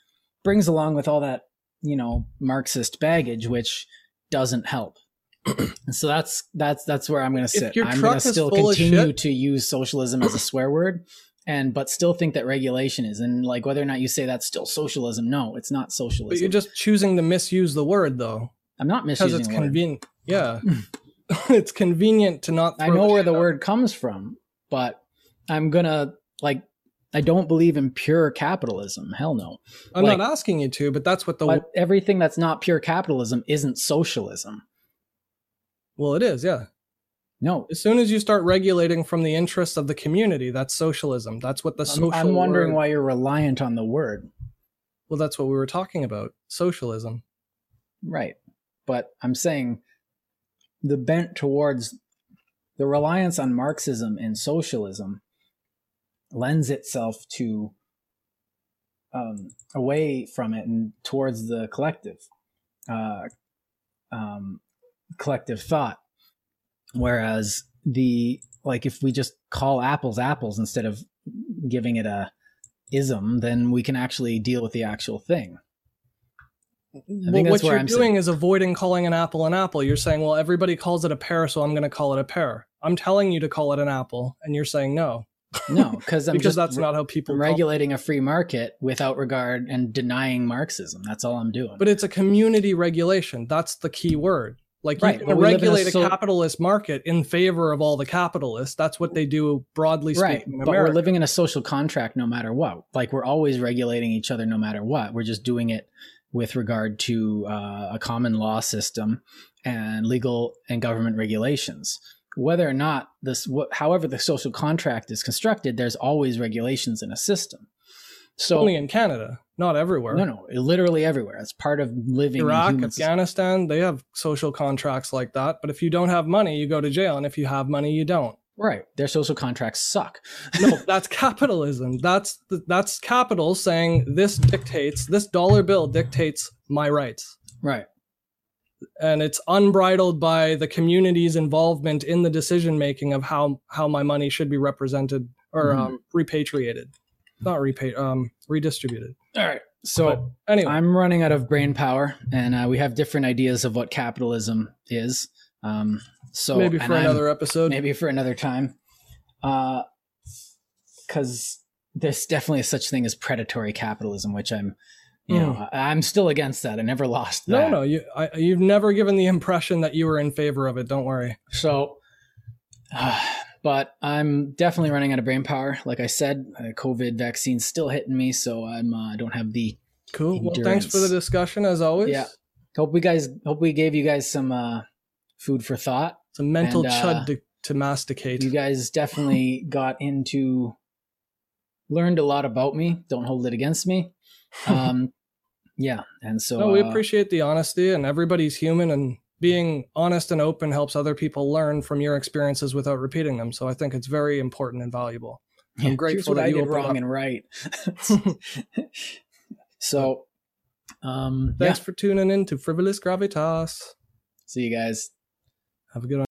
brings along with all that you know marxist baggage which doesn't help and so that's that's that's where i'm going to sit i'm going to still continue to use socialism as a swear word and but still think that regulation is and like whether or not you say that's still socialism no it's not socialism. But you're just choosing to misuse the word though i'm not because misusing it's the word. convenient. Yeah. it's convenient to not i know where the out. word comes from but i'm gonna like i don't believe in pure capitalism hell no I'm like- not asking you to, but that's what the but everything that's not pure capitalism isn't socialism. well it is, yeah. No, As soon as you start regulating from the interests of the community, that's socialism. That's what the I'm, social. I'm wondering word- why you're reliant on the word, Well, that's what we were talking about. Socialism. right? But I'm saying the bent towards the reliance on Marxism and socialism lends itself to um, away from it and towards the collective, uh, um, collective thought. Whereas the like, if we just call apples apples instead of giving it a ism, then we can actually deal with the actual thing. Well, what you're I'm doing is avoiding calling an apple an apple. You're saying, well, everybody calls it a pear, so I'm going to call it a pear. I'm telling you to call it an apple, and you're saying no No, because I'm because just that's not how people regulating a free market without regard and denying Marxism. That's all I'm doing. But it's a community regulation. That's the key word. Like Right, you can regulate a, so- capitalist market in favor of all the capitalists. That's what they do broadly speaking in but we're living in a social contract no matter what like we're always regulating each other no matter what we're just doing it with regard to uh, a common law system and legal and government regulations whether or not this wh- however the social contract is constructed there's always regulations in a system so Only in Canada, not everywhere. no no literally everywhere it's part of living Iraq, Afghanistan, they have social contracts like that. But if you don't have money, you go to jail. And if you have money, you don't. Right their social contracts suck No, that's capitalism. That's the, that's capital saying this dictates, this dollar bill dictates my rights. right And it's unbridled by the community's involvement in the decision making of how, how my money should be represented or Mhm. um, repatriated. Not repay, um, redistributed. all right so But anyway, I'm running out of brain power, and uh, we have different ideas of what capitalism is. Um, so maybe for I'm- another episode. maybe for another time, Uh because there's definitely such thing as predatory capitalism, which I'm, you know, I, I'm still against that. I never lost that. No, no, you, I, you've never given the impression that you were in favor of it. Don't worry. So, uh, but I'm definitely running out of brain power. Like I said, uh, COVID vaccine's still hitting me, so I'm uh, I don't have the Cool. Well, thanks for the discussion as always. Yeah. hope we guys hope we gave you guys some uh, food for thought. It's a mental And, uh, chud to, to masticate. You guys definitely got into learned a lot about me. Don't hold it against me. Um, yeah, and so no, we uh, appreciate the honesty, and everybody's human, and being honest and open helps other people learn from your experiences without repeating them. So I think it's very important and valuable. I'm grateful that I you did wrong up. and right. so, um, yeah. Thanks for tuning in to Frivolous Gravitas. See you guys. Have a good one.